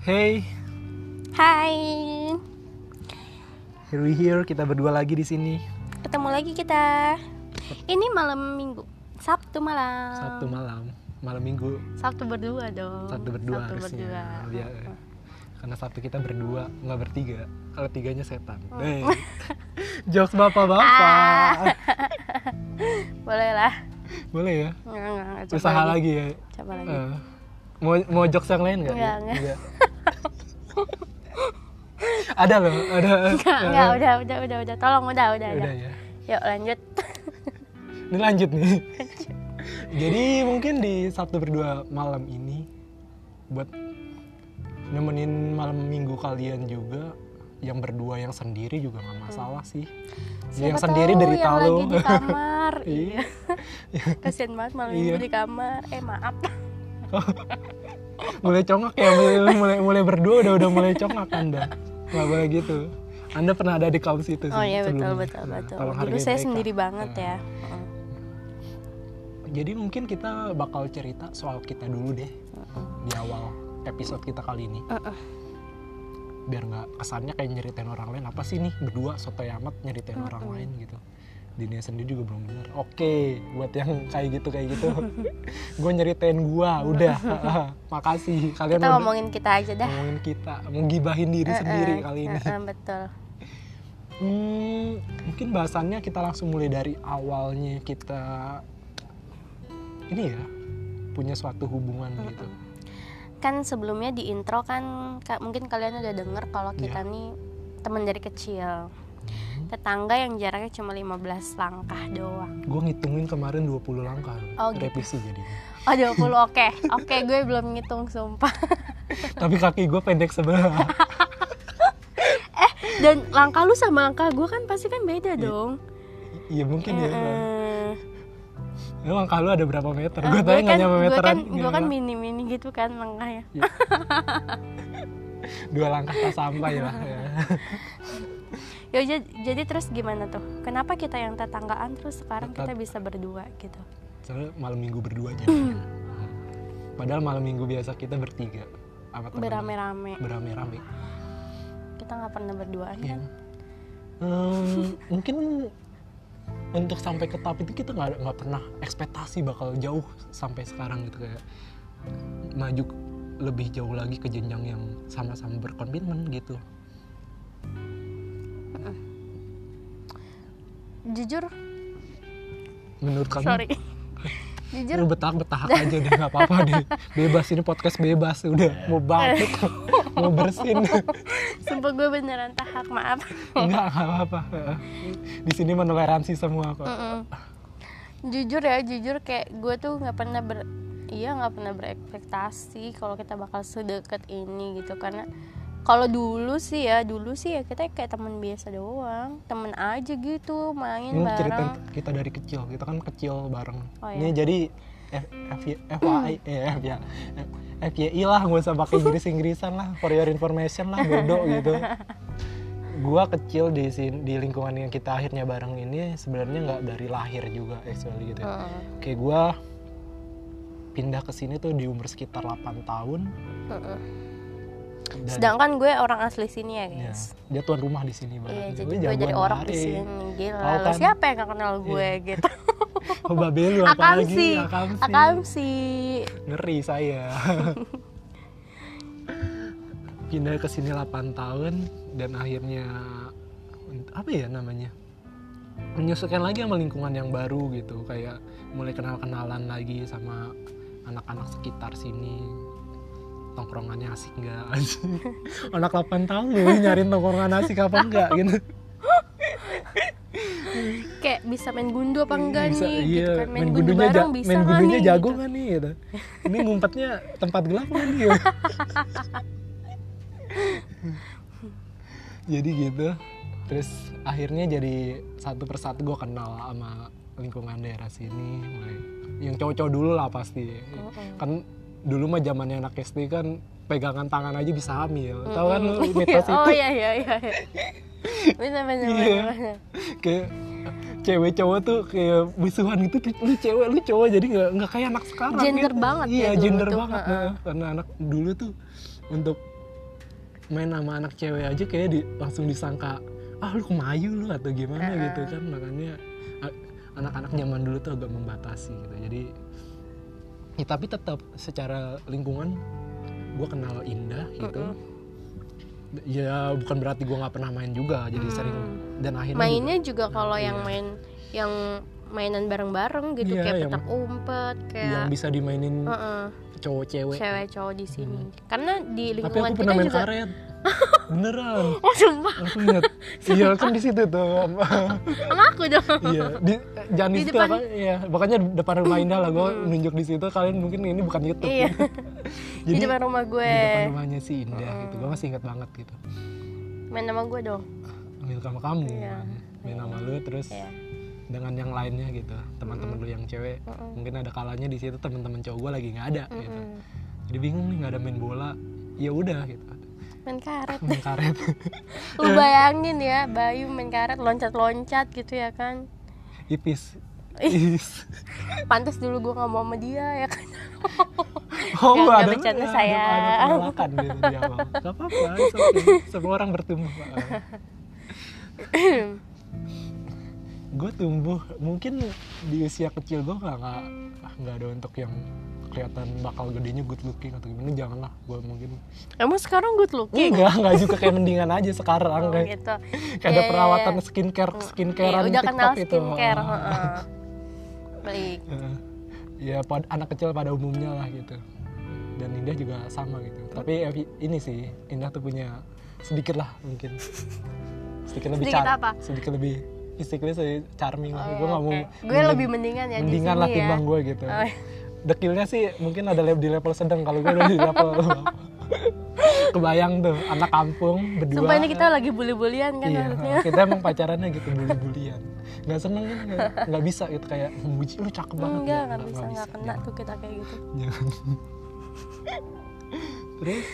Hey, Hai, here we here kita berdua lagi di sini. ketemu lagi kita. Ini malam minggu, Sabtu malam. Sabtu malam, malam Minggu, Sabtu berdua dong. Sabtu berdua Sabtu harusnya. berdua. Ya, karena Sabtu kita berdua, nggak bertiga. Kalau tiganya setan. Oh. Hey. Jokes bapak-bapak. Boleh lah. Boleh ya? Nggak, nggak, nggak, coba Usaha lagi ya. Coba lagi. Eh, mau mau jokes yang lain nggak? Nggak, nggak. Ada loh, ada. Nggak, nggak, udah, udah, udah, udah. Tolong, udah, udah, Udah udah. ya. Yuk lanjut. Ini lanjut nih. Jadi mungkin di Sabtu berdua malam ini buat nemenin malam minggu kalian juga yang berdua yang sendiri juga nggak masalah sih. yang Siapa sendiri tahu dari yang tahu. lagi di kamar. Iya. iya. Kasian banget malam Iya. minggu di kamar. Eh maaf. mulai congak ya mulai mulai, mulai berdua udah udah mulai congak anda. Nggak boleh gitu. Anda pernah ada di kaum situ Oh iya betul betul Nah, betul. tolong Dulu saya mereka. sendiri banget Nah, ya. Heeh. Jadi mungkin kita bakal cerita soal kita dulu deh di awal episode kita kali ini. Heeh. biar nggak kesannya kayak nyeritain orang lain apa sih nih berdua soto amat nyeritain orang lain gitu Dinia sendiri juga belum bener oke buat yang kayak gitu kayak gitu gue nyeritain gua udah makasih kalian Kita udah ngomongin kita aja dah. ngomongin kita mau gibahin diri sendiri Heeh, kali ini heeh, betul. hmm, mungkin bahasannya kita langsung mulai dari awalnya kita ini ya punya suatu hubungan gitu Kan sebelumnya di intro kan ka- mungkin kalian udah denger kalau kita Iya. nih teman dari kecil. Tetangga yang jaraknya cuma 15 langkah doang. gue ngitungin kemarin 20 langkah Oh, gitu. revisi jadinya Oh 20 oke. Oke gue belum ngitung sumpah. tapi kaki gue pendek sebelah Dan langkah lu sama langkah gue kan pasti kan beda dong. Iya mungkin ya. Emang kalau ada berapa meter? Ah, gue gue tanya nggak kan, nyampe gue meteran. kan, gue kan nggak. mini-mini gitu kan langkahnya. Dua langkah tak sampai lah. Ya. Ya jadi, terus gimana tuh? Kenapa kita yang tetanggaan terus sekarang kita bisa berdua gitu? Soalnya malam minggu berdua aja. Padahal malam minggu biasa kita bertiga. Berame-rame. Berame-rame. Kita nggak pernah berduaan kan? Hmm, mungkin untuk sampai ke tahap itu kita nggak nggak pernah ekspektasi bakal jauh sampai sekarang gitu kayak maju lebih jauh lagi ke jenjang yang sama-sama berkomitmen gitu. Jujur, Menurut kamu? sorry. Lu Jujur, betah betah aja deh nggak apa-apa deh bebas ini podcast bebas udah mau batuk mau bersin sumpah gue beneran tahak, maaf. nggak nggak apa-apa di sini menoleransi semua kok Mm-mm. Jujur ya, jujur kayak gue tuh nggak pernah ber iya nggak pernah berekspektasi kalau kita bakal sedekat ini gitu karena kalau dulu sih ya dulu sih ya kita kayak teman biasa doang. Temen aja gitu main ini cerita bareng. kita dari kecil. Kita kan kecil bareng. Oh, ini jadi F F F Y eh, F ya. F Y I lah nggak usah pakai Inggris Inggrisan lah. For your information lah bodoh gitu. Gua kecil di sini di lingkungan yang kita akhirnya bareng ini sebenarnya nggak dari lahir juga actually gitu ya. Heeh, kayak gua pindah ke sini tuh di umur sekitar 8 tahun. Heeh. Dan sedangkan gue orang asli sini ya ya, guys. Dia tuan rumah di sini iya banget jadi gue jadi orang di sini. Gila Tahu lo kan? siapa yang gak kenal gue gitu? Oh babe lu apa akam lagi? sih. Akamsi. akam sih. Ngeri saya. Pindah ke sini 8 tahun dan akhirnya apa ya namanya menyesuaikan lagi sama lingkungan yang baru gitu. Kayak mulai kenal kenalan lagi sama anak-anak sekitar sini tongkrongannya asik nggak anak 8 tahun lu nyariin tongkrongan asik apa enggak gitu kayak bisa main gundu apa enggak Bisa, nih iya, gitu kan main, gundu gundunya bareng ja- bisa main gundunya nih jago gitu. nggak nih gitu. ini ngumpetnya tempat gelap nggak nih gitu. jadi gitu terus akhirnya jadi satu persatu gue kenal sama lingkungan daerah sini mulai yang cowok-cowok dulu lah pasti kan dulu mah zamannya anak SD kan pegangan tangan aja bisa hamil tahu kan lu mitos oh itu iya iya iya iya. bener Iya. bener, bener. kayak cewek cowok tuh kayak musuhan gitu lu cewek lu cowok jadi nggak nggak kayak anak sekarang Gender gitu. banget ya iya dulu gender tuh, banget nah. karena anak dulu tuh untuk main sama anak cewek aja kayak di, langsung disangka ah lu kemayu lu atau gimana Uh-uh. gitu kan makanya anak-anak zaman dulu tuh agak membatasi gitu jadi ya, tapi tetap secara lingkungan gue kenal Indah gitu. Mm-mm. ya bukan berarti gue nggak pernah main juga jadi Hmm. sering dan akhirnya mainnya juga, juga kalau yang iya. main yang mainan bareng-bareng gitu Iya, kayak yang- petak umpet yang kayak bisa dimainin Heeh, cowok cewek cewek cowok di sini. Karena di tapi lingkungan aku kita pernah main juga karet beneran. Oh sumpah. Aku ingat iya kan di situ tuh sama aku dong. Iya di jangan di Di situ depan- apa? Iya makanya depan rumah Indah lah. Gue nunjuk di situ. Kalian mungkin ini bukan YouTube. Iya. Jadi di depan rumah gue. di depan rumahnya si Indah gitu. Gue masih ingat banget gitu. Main sama gue dong. Main sama kamu Iya. main sama lu terus Iya. dengan yang lainnya gitu. Teman-teman lu yang cewek. Mm-mm. mungkin ada kalanya di situ teman-teman cowok gue lagi nggak ada gitu. Mm-mm. jadi bingung nih nggak ada main bola. Ya udah gitu main karet main karet lu bayangin ya Bayu main karet loncat-loncat gitu ya kan ipis Ipis. pantas dulu gue nggak mau sama dia ya kan Oh, nggak ada bercanda, ada- sayang. Ada penolakan gitu di awal. Gak apa-apa, okay. semua orang bertumbuh. gue tumbuh mungkin di usia kecil gue nggak nggak ada untuk yang kelihatan bakal gedenya good looking atau gimana janganlah. Gue mungkin emang sekarang good looking enggak enggak juga kayak mendingan aja sekarang Oh, kayak gitu. kayak ada Iya, perawatan iya. skincare Iya, skincarean udah kenal TikTok itu. skincare baik Heeh. ya pad- anak kecil pada umumnya lah gitu. Dan Indah juga sama gitu. Tapi ya, ini sih Indah tuh punya sedikit lah mungkin. Sedikit lebih Sedikit apa? sedikit lebih sih charming. Lah Oh, gue nggak mau oke. gue lebih mendingan ya mendingan di lah sini ya. timbang gue gitu. Oh, iya. Dekilnya sih mungkin ada di level sedang kalau gue udah di level. Kebayang tuh anak kampung berdua. Sumpah ini kita lagi bully-bulian kan iya, harusnya. kita emang pacarannya gitu bully-bulian nggak seneng kan nggak, bisa gitu kayak memuji lu cakep banget enggak ya. nggak bisa nggak kena tuh kita kayak gitu. Jangan. terus?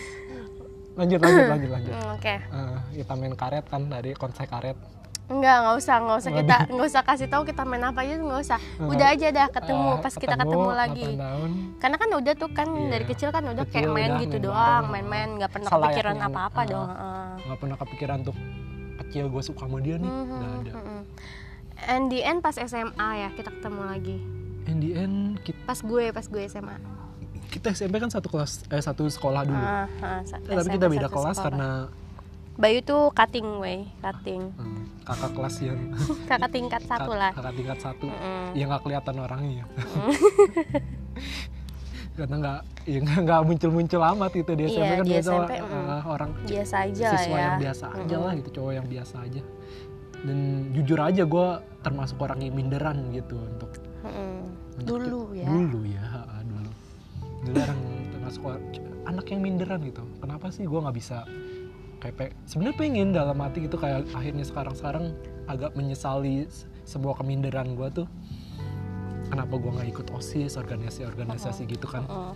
Lanjut lanjut lanjut lanjut. Oke. Eh, kita main karet kan tadi konsep karet enggak nggak usah nggak usah kita nggak usah kasih tahu kita main apa aja nggak usah. Udah aja dah ketemu Eh, pas kita ketemu lagi. 8 tahun. Karena kan udah tuh kan Iya. dari kecil kan udah Kecil kayak main udah gitu main doang main-main nggak pernah kepikiran apa-apa Ah. dong nggak pernah kepikiran tuh kecil gue suka sama dia nih. Mhm, nggak ada. mhm. and the end pas SMA ya kita ketemu lagi. In the end kita, pas gue pas gue SMA kita SMP kan satu kelas eh satu sekolah dulu. Sa- Eh, tapi kita beda kelas sekolah. karena Bayu tuh cutting way cutting. Hmm, kakak kelas yang kakak tingkat satu lah. kakak tingkat satu. Mm-mm. yang nggak kelihatan orangnya karena nggak ya nggak- muncul-muncul amat itu di SMP Iya, kan di biasa SMP, eh, mm. orang biasa aja siswa ya yang biasa aja Mm-mm. lah gitu cowok yang biasa aja. Dan jujur aja gue termasuk orang yang minderan gitu untuk Mm-mm. untuk- dulu ya. dulu ya ha, dulu. Dulu orang termasuk anak yang minderan gitu. Kenapa sih gue nggak bisa kayak sebenarnya pengen dalam hati gitu kayak akhirnya sekarang sekarang agak menyesali s- semua keminderan gue tuh. Kenapa gue nggak ikut osis organisasi organisasi gitu kan. Mm.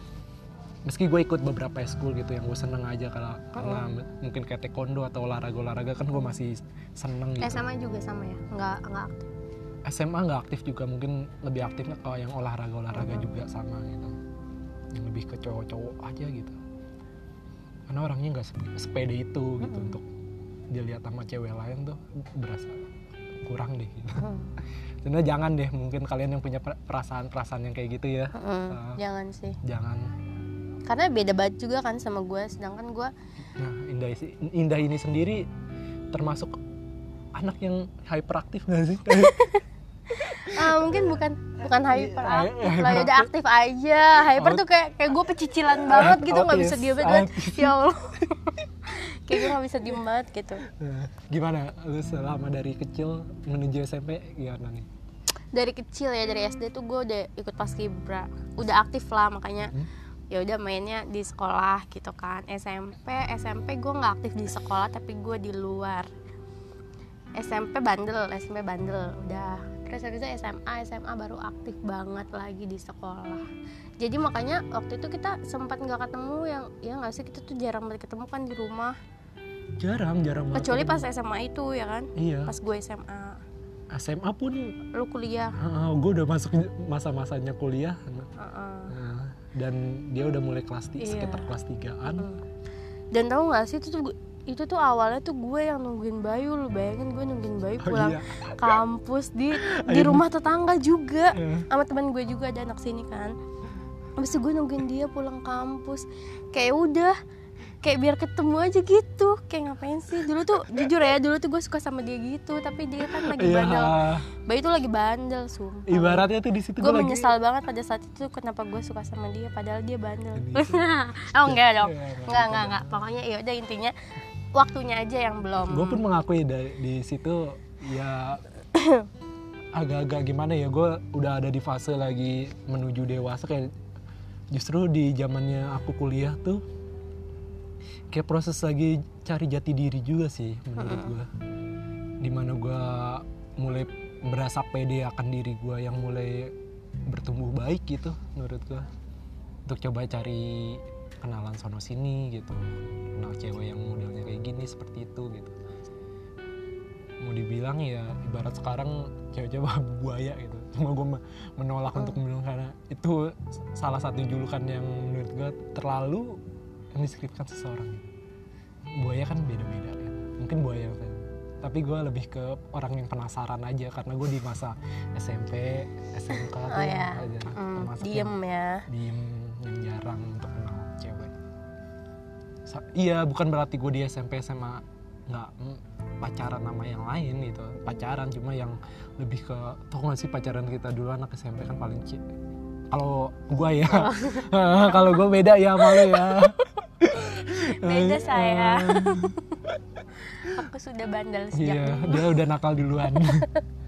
meski gue ikut beberapa school gitu yang gue seneng aja kalau karena m- mungkin kayak taekwondo atau olahraga olahraga kan gue masih seneng gitu. SMA juga sama ya? Nggak nggak aktif? SMA nggak aktif juga mungkin lebih aktifnya kalau yang olahraga olahraga juga sama gitu. Yang lebih ke cowok-cowok aja gitu karena orangnya nggak sep- sepede itu gitu untuk dilihat sama cewek lain tuh berasa kurang deh gitu. Sebenarnya jangan deh mungkin kalian yang punya per- perasaan-perasaan yang kayak gitu ya Mm-mm. Ah. jangan sih jangan karena beda banget juga kan sama gue sedangkan gue nah indah indah ini sendiri termasuk anak yang hyperaktif nggak sih ah, mungkin bukan bukan hyper Iya, aktif hyper lah ya udah aktif aja. Hyper Oh. tuh kayak kayak gue pecicilan banget gitu nggak bisa diem banget ya allah. Kayak gue nggak bisa diem banget gitu. Nah, gimana? Lu selama dari kecil menuju SMP gimana nih? Dari kecil ya dari SD tuh gue udah ikut paskibra udah aktif lah makanya Hmm. ya udah mainnya di sekolah gitu kan. SMP SMP gue nggak aktif di sekolah tapi gue di luar. SMP bandel SMP bandel udah terus habis itu SMA SMA baru aktif banget lagi di sekolah. Jadi makanya waktu itu kita sempat nggak ketemu yang ya nggak sih kita tuh jarang banget ketemu kan di rumah. Jarang jarang banget kecuali pas SMA itu ya kan? Iya. Pas gue SMA SMA pun lu kuliah. Gue udah masuk masa-masanya kuliah. Heeh. Nah, dan dia udah mulai kelas Iya. sekitar kelas 3an Hmm. dan tahu nggak sih itu tuh gue- itu tuh awalnya tuh gue yang nungguin Bayu lu bayangin gue nungguin Bayu Oh, pulang iya. kampus di di rumah tetangga juga. Eh, sama teman gue juga ada anak sini kan. Habis itu gue nungguin dia pulang kampus. Kayak udah kayak biar ketemu aja gitu. Kayak ngapain sih? Dulu tuh jujur ya dulu tuh gue suka sama dia gitu. Tapi dia kan lagi Iya. bandel. Bayu tuh lagi bandel sumpah. Ibaratnya tuh di situ gue lagi menyesal banget pada saat itu kenapa gue suka sama dia padahal dia bandel. Ini sih. oh enggak dong. Iya, enggak enggak enggak. Pokoknya ya udah intinya waktunya aja yang belum. Gue pun mengakui dari di situ ya agak-agak gimana ya gue udah ada di fase lagi menuju dewasa kayak justru di zamannya aku kuliah tuh kayak proses lagi cari jati diri juga sih menurut gue di mana gue mulai berasa pede akan diri gue yang mulai bertumbuh baik gitu menurut gue untuk coba cari kenalan sono sini gitu. Kenal cewek yang modelnya kayak gini seperti itu gitu. Mau dibilang ya ibarat sekarang cewek-cewek buaya gitu. Cuma gue menolak untuk bilang karena itu salah satu julukan yang menurut gue terlalu mendeskripsikan seseorang gitu. buaya kan beda-beda gitu. mungkin buaya saya tapi gue lebih ke orang yang penasaran aja. Karena gue di masa SMP SMK tuh oh ya ada Mm, diem yang ya. diem yang jarang untuk iya bukan berarti gue di SMP SMA nggak pacaran sama yang lain gitu. Pacaran cuma yang lebih ke tau gak sih pacaran kita dulu anak SMP kan paling ci kalau gue ya. Kalau gue beda ya sama lo ya. Beda, Eh, sayang. eh, aku sudah bandel sejak iya dulu. dia udah nakal duluan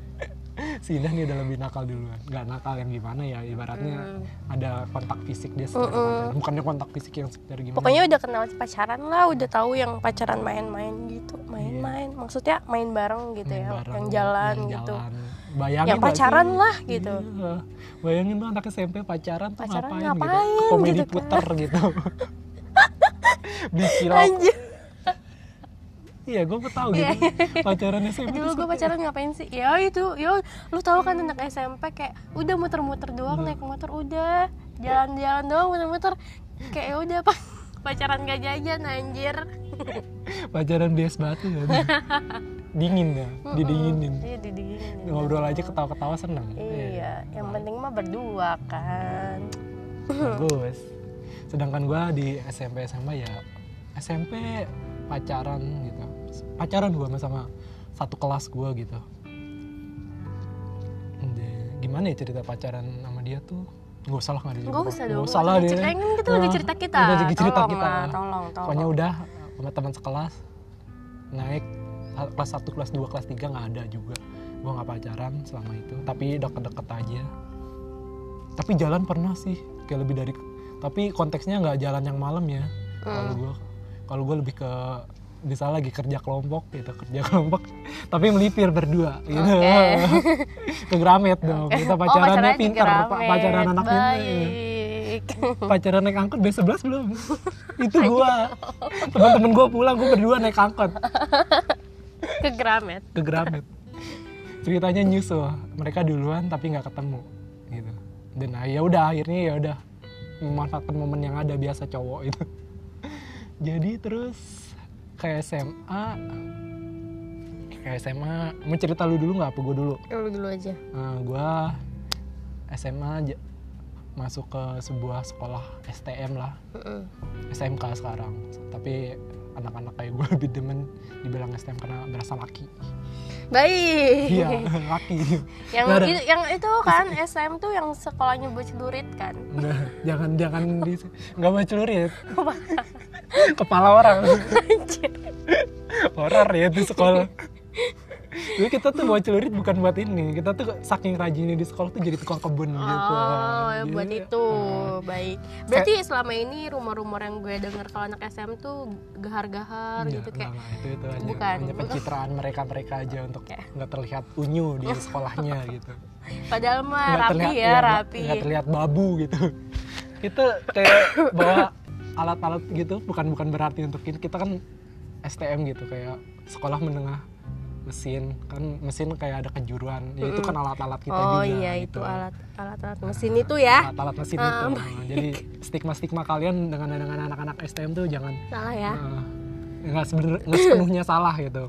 si Indah nih udah lebih nakal duluan nggak nakal yang gimana ya ibaratnya Hmm. ada kontak fisik dia sekedar pacaran. bukannya kontak fisik yang sekedar gimana pokoknya udah kenal pacaran lah udah tahu yang pacaran main-main gitu main-main maksudnya main bareng gitu Main ya bareng, yang jalan yang gitu jalan. Bayangin yang pacaran sih? lah gitu Iya. Bayangin tuh anak SMP pacaran tuh Pacaran ngapain, ngapain gitu. Komedi gitu kan. puter gitu. Dikilap. Iya, gue tahu Iya. gitu. Pacaran SMP dulu gue pacaran ngapain sih ya itu ya lu tahu kan anak SMP kayak udah muter-muter doang Iya. naik motor udah jalan-jalan doang muter-muter kayak ya udah pa- pacaran gak jajan anjir pacaran bias batu ya. Dingin ya, didinginin. iya didinginin Ngobrol aja ketawa-ketawa seneng. iya yang penting mah berdua kan Bagus. Sedangkan gue di SMP SMA ya SMP pacaran gitu. Pacaran gue sama satu kelas gue gitu. Gimana ya cerita pacaran sama dia tuh? Gak usah lah nggak ada Nggak usah dong, Nggak usah lah nggak dia. usah. Kan kita lagi cerita kita. Kita lagi cerita Tolong kita. lah, tolong, tolong. Pokoknya udah sama teman sekelas naik kelas 1, kelas 2, kelas 3 nggak ada juga. Gue nggak pacaran selama itu, tapi deket-deket aja. Tapi jalan pernah sih, kayak lebih dari. Tapi konteksnya nggak jalan yang malam ya. Kalau Hmm. gue, kalau gue lebih ke bisa lagi kerja kelompok gitu kerja kelompok tapi melipir berdua gitu. Oke. ke Gramet dong kita pacarannya pacarannya di pintar pacaran anak pintar. Baik. Pacaran naik angkot B11 belum? Itu gua. Teman-teman gua pulang gua berdua naik angkot. Ke Gramet. Ke Gramet. Ceritanya nyusul. Mereka duluan tapi nggak ketemu gitu. Dan ah, ya udah akhirnya ya udah memanfaatkan momen yang ada biasa cowok itu jadi terus ke SMA ke SMA mau cerita lu dulu nggak? Apa gua dulu? Lu dulu aja. Nah, gua SMA j- masuk ke sebuah sekolah STM lah. Mm-mm. SMK sekarang. Tapi anak-anak kayak gue lebih demen dibilang STM karena berasa laki. Baik. Iya laki. Yang Nggak ada. itu, yang itu kan SM tuh yang sekolahnya buat celurit kan. Nah, jangan jangan di nggak mau celurit kepala orang. Horor ya itu sekolah. Jadi kita tuh bawa celurit bukan buat ini. Kita tuh saking rajinnya di sekolah tuh jadi tukang kebun gitu Oh, Jadi, buat itu. eh, Baik. Berarti selama ini rumor-rumor yang gue denger kalau anak SM tuh gahar-gahar gitu kayak enggak, itu itu aja. Bukan. hanya pencitraan mereka mereka aja untuk nggak terlihat unyu di sekolahnya gitu. Padahal mah rapi terlihat ya, nggak- rapi. nggak terlihat babu gitu. Kita kayak bawa alat-alat gitu bukan bukan berarti untuk ini. Kita kan STM gitu kayak sekolah menengah mesin. Kan mesin kayak ada kejuruan. Ya itu kan alat-alat kita oh juga iya gitu. itu alat alat-alat mesin itu ya. alat-alat mesin Ah, itu Nah, jadi stigma-stigma kalian dengan dengan anak-anak STM tuh jangan Salah ya. Nah, nggak nggak sepenuhnya salah gitu.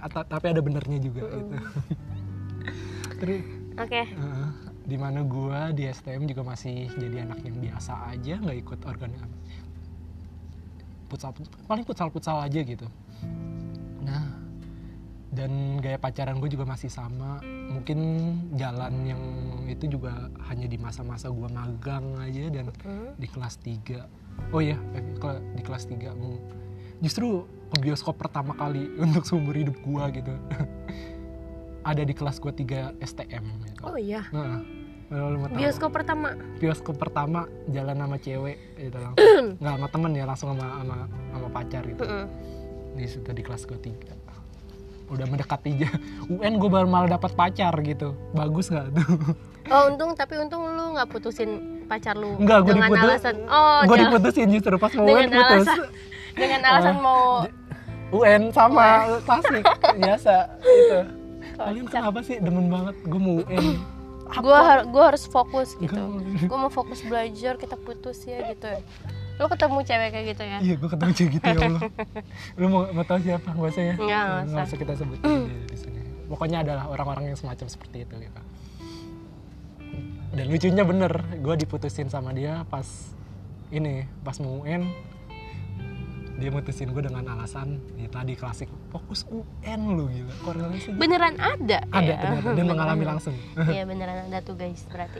Atau- tapi ada benernya juga gitu. Terus Oke. eh, di mana gua di STM juga masih jadi anak yang biasa aja nggak ikut organisasi futsal paling futsal futsal aja gitu. Nah dan gaya pacaran gue juga masih sama. Mungkin jalan yang itu juga hanya di masa-masa gua magang aja dan Hmm. di kelas 3 oh iya eh, di kelas 3 mm, justru ke bioskop pertama kali untuk seumur hidup gua gitu. Ada di kelas gua 3 STM gitu. Oh iya. Nah, Bioskop pertama. bioskop pertama jalan sama cewek gitu langsung nggak sama temen ya langsung sama sama, sama pacar gitu. Mm-mm. di situ di kelas gua 3 udah mendekati aja. UN gue baru malah dapat pacar gitu. Bagus nggak tuh? Oh untung tapi untung lu nggak putusin pacar lu Enggak, gua dengan diputus- alasan oh gue diputusin justru pas mau UN putus. alasan dengan alasan Ah, mau UN sama klasik biasa gitu. Kocak. Kalian kenapa sih? Demen banget gue mau UN? Gue har gue harus fokus gitu Gua- gue mau fokus belajar kita putus ya gitu lu ketemu cewek kayak gitu ya Iya gue ketemu cewek gitu ya Allah. Lu mau, mau tahu siapa? Gak usah ya? Nggak, usah. usah kita sebutin di, di sini. Pokoknya adalah orang-orang yang semacam seperti itu gitu. Dan lucunya bener, gue diputusin sama dia pas ini, pas mau UN dia mutusin gue dengan alasan ya tadi klasik fokus UN lu gila. Korelasi beneran ada ada ya? ternyata. Dia mengalami Beneran. langsung. Iya beneran ada tuh guys berarti.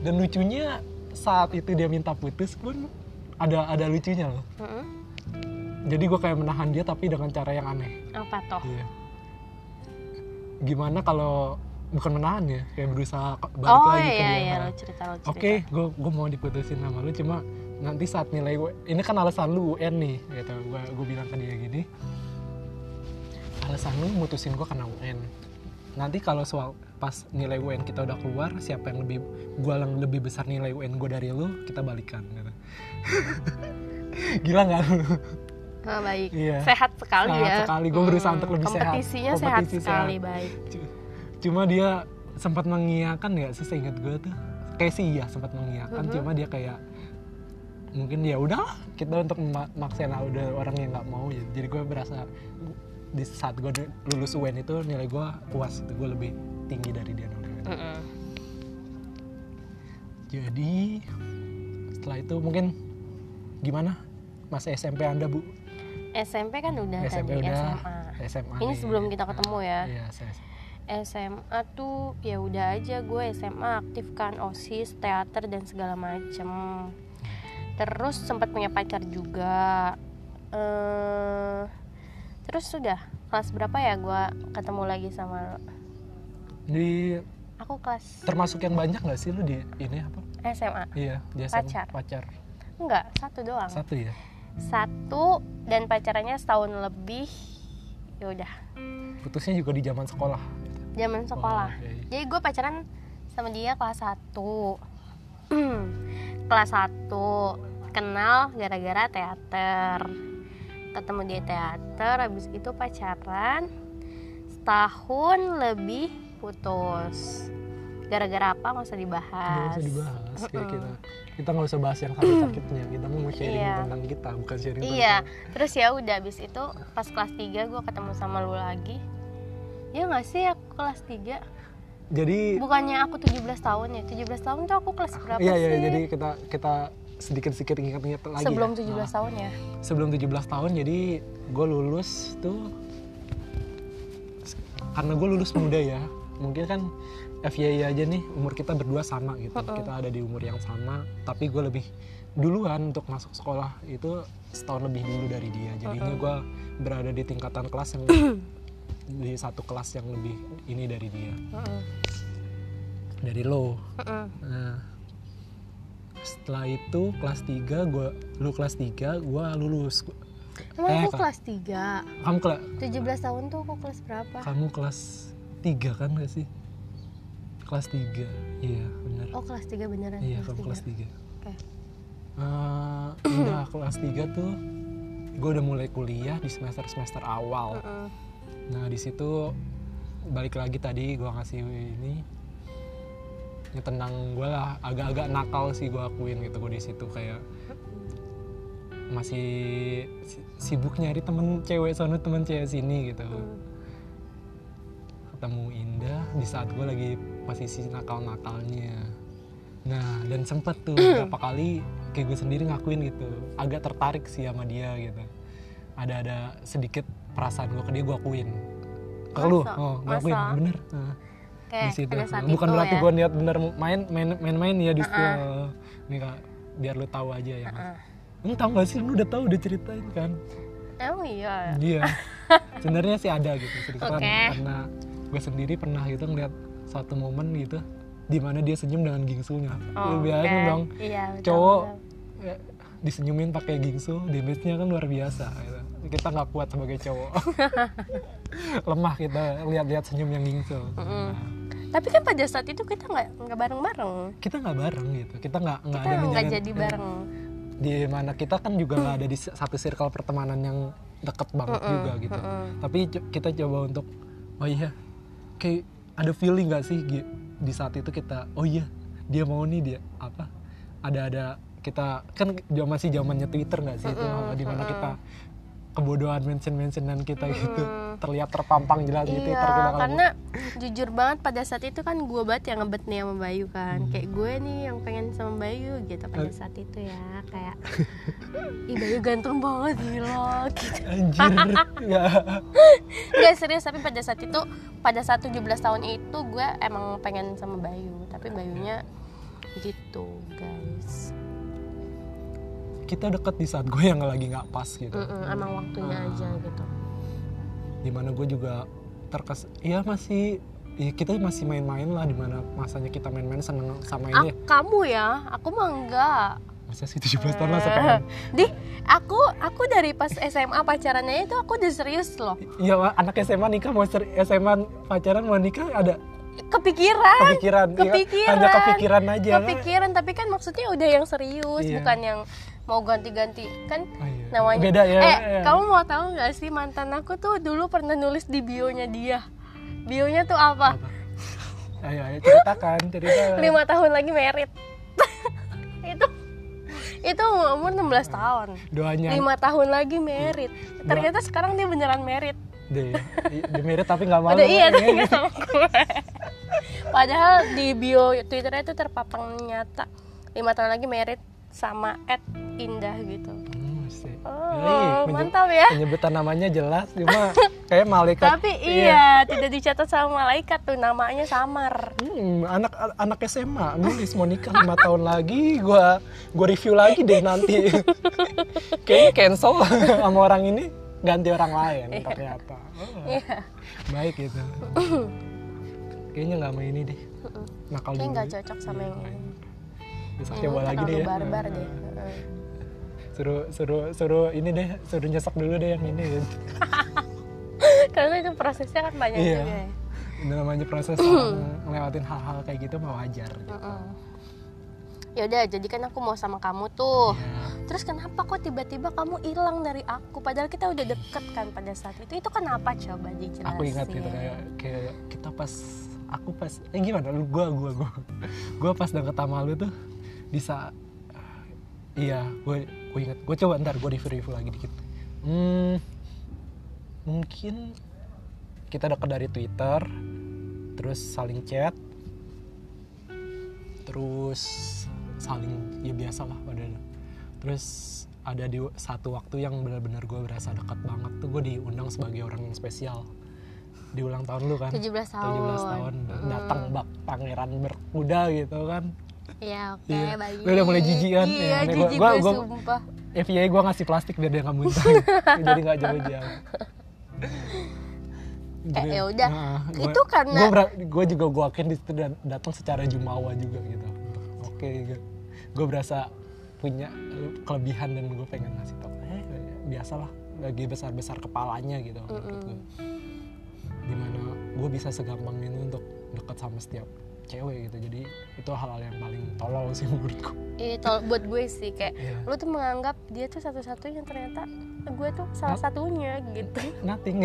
Dan lucunya saat itu dia minta putus pun ada ada lucunya loh. Mm-mm. jadi gue kayak menahan dia tapi dengan cara yang aneh. Apa toh? Iya. Gimana kalau bukan menahan ya kayak berusaha ke- balik oh lagi ke iya dia iya Nah, lo cerita lo cerita. Oke gue gue mau diputusin sama lu cuma nanti saat nilai gue ini kan alasan lu UN nih gitu gue gue bilang ke dia gini alasan lu mutusin gue karena UN nanti kalau soal pas nilai UN kita udah keluar siapa yang lebih gue yang lebih besar nilai UN gue dari lu kita balikan gitu. gila nggak lu Ah, baik Iya. sehat sekali Sehat ya sekali. Gua berusaha untuk lebih sehat. kompetisinya sehat sekali sehat. baik cuma dia sempat mengiyakan ya sih seingat gue tuh kayak sih iya sempat mengiyakan Mhm. cuma dia kayak mungkin ya udah kita untuk mema- maksain udah orang yang nggak mau ya. Jadi gue berasa di saat gue lulus UN itu nilai gue puas itu gue lebih tinggi dari dia nilai UN. Mm-mm. jadi setelah itu mungkin gimana masa SMP anda bu? SMP kan udah SMP tadi udah SMA SMA ini sebelum kita ketemu ya. Iya saya SMA tuh ya udah aja gue SMA aktif kan osis teater dan segala macem terus sempat punya pacar juga. Eh terus sudah kelas berapa ya gue ketemu lagi sama lo? di aku kelas termasuk yang banyak nggak sih lu di ini apa? SMA iya di SMA Pacar. pacar. Enggak satu doang. Satu ya? Satu dan pacarannya setahun lebih ya udah. Putusnya juga di zaman sekolah. Zaman sekolah. Oh, oke. jadi gue pacaran sama dia kelas 1 kelas 1 kenal gara-gara teater. Ketemu dia teater habis itu pacaran setahun lebih putus. Gara-gara apa? Nggak usah nggak dibahas usah dibahas kayak kita. Kita nggak usah bahas yang sakit sakitnya kita mau sharing Iya. tentang kita bukan sharing iya. tentang terus ya udah habis itu pas kelas 3 gue ketemu sama lu lagi. Ya nggak sih aku kelas 3 jadi bukannya aku 17 tahun ya? 17 tahun tuh aku kelas berapa iya iya. sih? Jadi kita kita sedikit sedikit ingat-ingat lagi sebelum ya. 17 Nah, tahun ya? Sebelum 17 tahun jadi gue lulus tuh karena gue lulus muda ya. Mungkin kan FYI aja nih umur kita berdua sama gitu. Mm-mm. kita ada di umur yang sama tapi gue lebih duluan untuk masuk sekolah itu setahun lebih dulu dari dia. Jadinya gue berada di tingkatan kelas yang di satu kelas yang lebih ini dari dia. Heeh. dari lo. Heeh. Nah, setelah itu kelas 3 gua lu kelas 3 gua lulus. Emang Eh, aku kelas 3 kamu kelas 17 tahun tuh aku kelas berapa? kamu kelas 3 kan gak sih? Kelas 3 iya benar. Oh kelas 3 beneran? Iya kamu kelas 3 Oke. Eh, udah kelas 3 tuh gue udah mulai kuliah di semester semester awal. Heeh. nah di situ balik lagi tadi gua ngasih ini tentang gue lah. Agak-agak nakal sih gue akuin gitu gue di situ kayak masih si- sibuk nyari temen cewek sono temen cewek sini gitu. Ketemu Indah di saat gue lagi posisi nakal-nakalnya. Nah dan sempet tuh beberapa kali kayak gue sendiri ngakuin gitu. Agak tertarik sih sama dia gitu. Ada ada sedikit perasaan gue ke dia gue akuin. Ke lu? Oh gue akuin. Bener. Nah, kayak di situ bukan itu berarti ya. gue niat bener main main main main ya di situ Uh-uh. nih kak biar lu tahu aja ya Heeh. lu tau gak sih lu udah tahu udah ceritain kan emang iya dia sebenarnya sih ada gitu sedikit kan, Oke. karena gue sendiri pernah gitu ngeliat satu momen gitu di mana dia senyum dengan gingsunya Oh, lu bayangin oke. dong iya, betul, cowok betul. ya, disenyumin pakai gingsu damage-nya kan luar biasa gitu. kita nggak kuat sebagai cowok lemah kita lihat-lihat senyum yang gingsu Mm-mm. Tapi kan pada saat itu kita nggak nggak bareng bareng kita nggak bareng gitu. Kita nggak nggak ada nggak jadi bareng. di mana kita kan juga nggak ada di satu circle pertemanan yang deket banget juga gitu. mm-mm. tapi co- kita coba untuk oh iya kayak ada feeling gak sih di saat itu kita oh iya dia mau nih dia apa ada ada kita kan masih zamannya Twitter nggak sih itu di mana kita kebodohan mention mentionan kita gitu. Terlihat terpampang jelas Iya, kalau karena jujur banget pada saat itu kan gue banget yang ngebet nih sama Bayu kan. Hmm. Kayak gue nih yang pengen sama Bayu gitu pada Eh. saat itu ya Kayak, ih Bayu ganteng banget gila gitu. Anjir. Ya. Serius, tapi pada saat itu Pada saat 17 tahun itu gue emang pengen sama Bayu. Tapi Bayunya gitu guys kita deket di saat gue yang lagi nggak pas gitu Mm-mm, Emang waktunya Ah. aja gitu di mana gue juga terkes ya masih ya kita masih main-main lah di mana masanya kita main-main seneng sama Ah, ini kamu ya, aku mah enggak masa sih 17 tahun lah sekarang Di, aku aku dari pas SMA pacarannya itu aku udah serius loh Iya, anak SMA nikah mau SMA pacaran mau nikah ada Kepikiran kepikiran. Iya, Kepikiran. hanya kepikiran aja. Kepikiran, tapi kan maksudnya udah yang serius Iya. Bukan yang mau ganti-ganti Kan Oh, iya. namanya Beda ya. Eh, ya. kamu mau tahu nggak sih mantan aku tuh dulu pernah nulis di bionya dia Bionya tuh apa? Apa? Ayo, ayo ceritakan, ceritakan. Lima tahun lagi merit Itu itu umur 16 tahun Doanya lima tahun lagi merit ternyata sekarang dia beneran merit deh. Di merit tapi nggak malu. Udah iya ya. tapi nggak sama gue. Padahal di bio Twitternya itu terpapang nyata lima tahun lagi merit sama Ed Indah gitu. Hmm, sih. Oh, mantap ya. Penyebutan namanya jelas, cuma kayak malaikat. Tapi iya, tidak dicatat sama malaikat tuh namanya samar. Hmm, anak anak SMA nulis mau nikah lima tahun lagi, gua gua review lagi deh nanti. Kayaknya cancel sama orang ini, ganti orang lain ternyata. Oh, Iya. baik gitu. Kayaknya nggak mau ini deh. Nakal Kayak dulu. nggak cocok sama yang ini. Yang coba ini lagi deh ya. barbar deh. Suruh suruh suruh ini deh, suruh nyesek dulu deh yang ini. Karena itu prosesnya kan banyak Iya. juga ya. Ini namanya proses ngelewatin hal-hal kayak gitu mah wajar. Gitu. Ya udah, jadi kan aku mau sama kamu tuh. Ya. Terus kenapa kok tiba-tiba kamu hilang dari aku? Padahal kita udah deket kan pada saat itu. Itu kenapa coba dijelasin? aku ingat gitu kayak kayak kita pas aku pas eh gimana lu gua gua gua gua pas deket sama lu tuh bisa iya gue gue ingat gue coba ntar gue review review lagi dikit. Hmm, mungkin kita deket dari twitter terus saling chat terus saling ya biasa lah pada terus ada di satu waktu yang benar-benar gue berasa dekat banget tuh gue diundang sebagai orang yang spesial. Di ulang tahun lu kan? 17 tahun. 17 tahun datang bak pangeran berkuda gitu kan Iya, oke, Iya. baik. Lu udah mulai jijik kan? Iya, Ya, gua- jijik gua- gue gua- sumpah. FYI gue ngasih plastik biar dia nggak muntah jadi nggak jauh-jauh Eh, ya udah. Itu karena- gue juga gue yakin di situ datang secara jumawa juga gitu oke gue berasa punya kelebihan dan gue pengen ngasih tau eh biasalah lagi besar besar kepalanya gitu menurut gue di mana gue bisa segampang itu untuk dekat sama setiap cewek gitu. Jadi itu hal-hal yang paling tolol sih menurutku. Iya, tol- buat gue sih kayak Iya. lu tuh menganggap dia tuh satu-satunya ternyata gue tuh salah satunya gitu. nothing.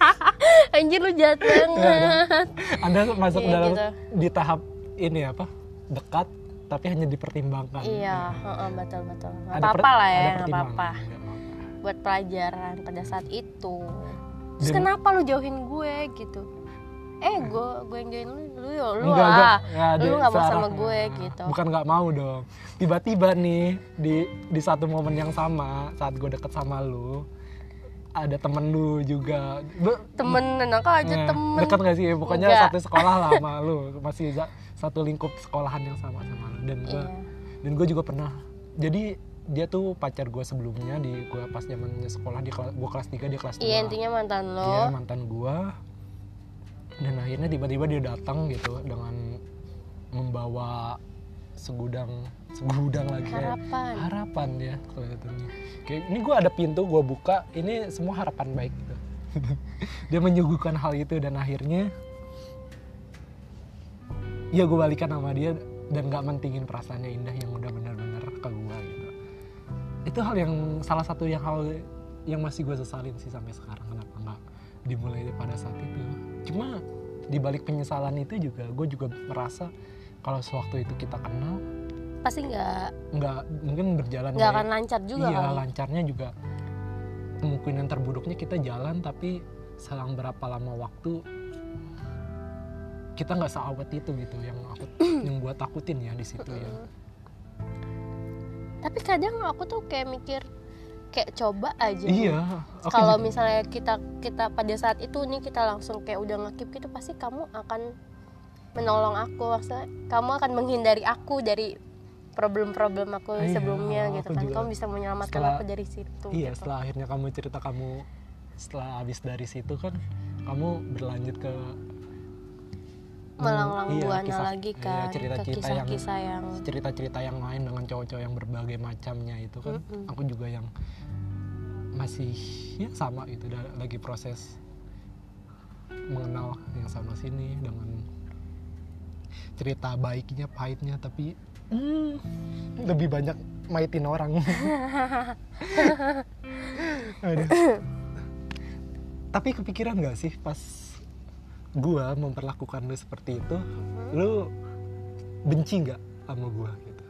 Anjir lu jahat banget. anda masuk Iya, dalam gitu. di tahap ini apa? Dekat tapi hanya dipertimbangkan. Iya heeh, betul betul. Nggak apa-apa lah ya nggak apa-apa. Nggak apa-apa. buat pelajaran pada saat itu. Terus Dan- kenapa lu jauhin gue gitu eh gue gue yang jauhin lu lu ya lu Enggak, ah enggak. Ya, lu nggak mau sama gue gitu bukan nggak mau dong tiba-tiba nih di di satu momen yang sama saat gue deket sama lu ada temen lu juga Be- temen enak aja Nah, temen Dekat gak sih? Pokoknya Enggak. satu sekolah lah sama lu. Masih satu lingkup sekolahan yang sama sama lu. Dan gue Iya. dan gue juga pernah. Jadi dia tuh pacar gue sebelumnya di gue pas zamannya sekolah di kelas gue kelas 3 dia kelas 2. iya intinya mantan lo Dia mantan gue. Dan akhirnya tiba-tiba dia datang gitu dengan membawa segudang segudang lagi kayak harapan. Harapan ya kelihatannya kayak ini gue ada pintu gue buka ini semua harapan baik gitu. Dia menyuguhkan hal itu dan akhirnya ya gue balikan sama dia dan gak mentingin perasaannya indah yang udah bener-bener ke gue gitu. Itu hal yang salah satu yang hal yang masih gue sesalin sih sampai sekarang kenapa nggak dimulai pada saat itu. Cuma di balik penyesalan itu juga gue juga merasa kalau sewaktu itu kita kenal pasti nggak nggak mungkin berjalan nggak akan lancar juga iya kali lancarnya juga kemungkinan terburuknya kita jalan tapi selang berapa lama waktu kita nggak seawet itu gitu yang aku yang buat takutin ya di situ ya. Tapi kadang aku tuh kayak mikir kayak coba aja. Iya aku kalau misalnya kita kita pada saat itu nih kita langsung kayak udah ngekip gitu pasti kamu akan menolong aku. Maksudnya kamu akan menghindari aku dari problem-problem aku Iya, sebelumnya gitu aku kan. juga kamu bisa menyelamatkan setelah- aku dari situ iya gitu. setelah akhirnya kamu cerita kamu setelah habis dari situ kan kamu berlanjut ke melanglang iya, buana kisah- lagi iya, kan ke cerita-cerita yang kisah-kisah yang cerita-cerita yang lain dengan cowok-cowok yang berbagai macamnya itu kan. Mm-mm. aku juga yang masih ya sama da- lagi proses mengenal yang sama sini dengan cerita baiknya pahitnya tapi hmm, lebih banyak maitin orang. Tapi kepikiran gak sih pas gua memperlakukan lu seperti itu lu benci nggak sama gua gitu?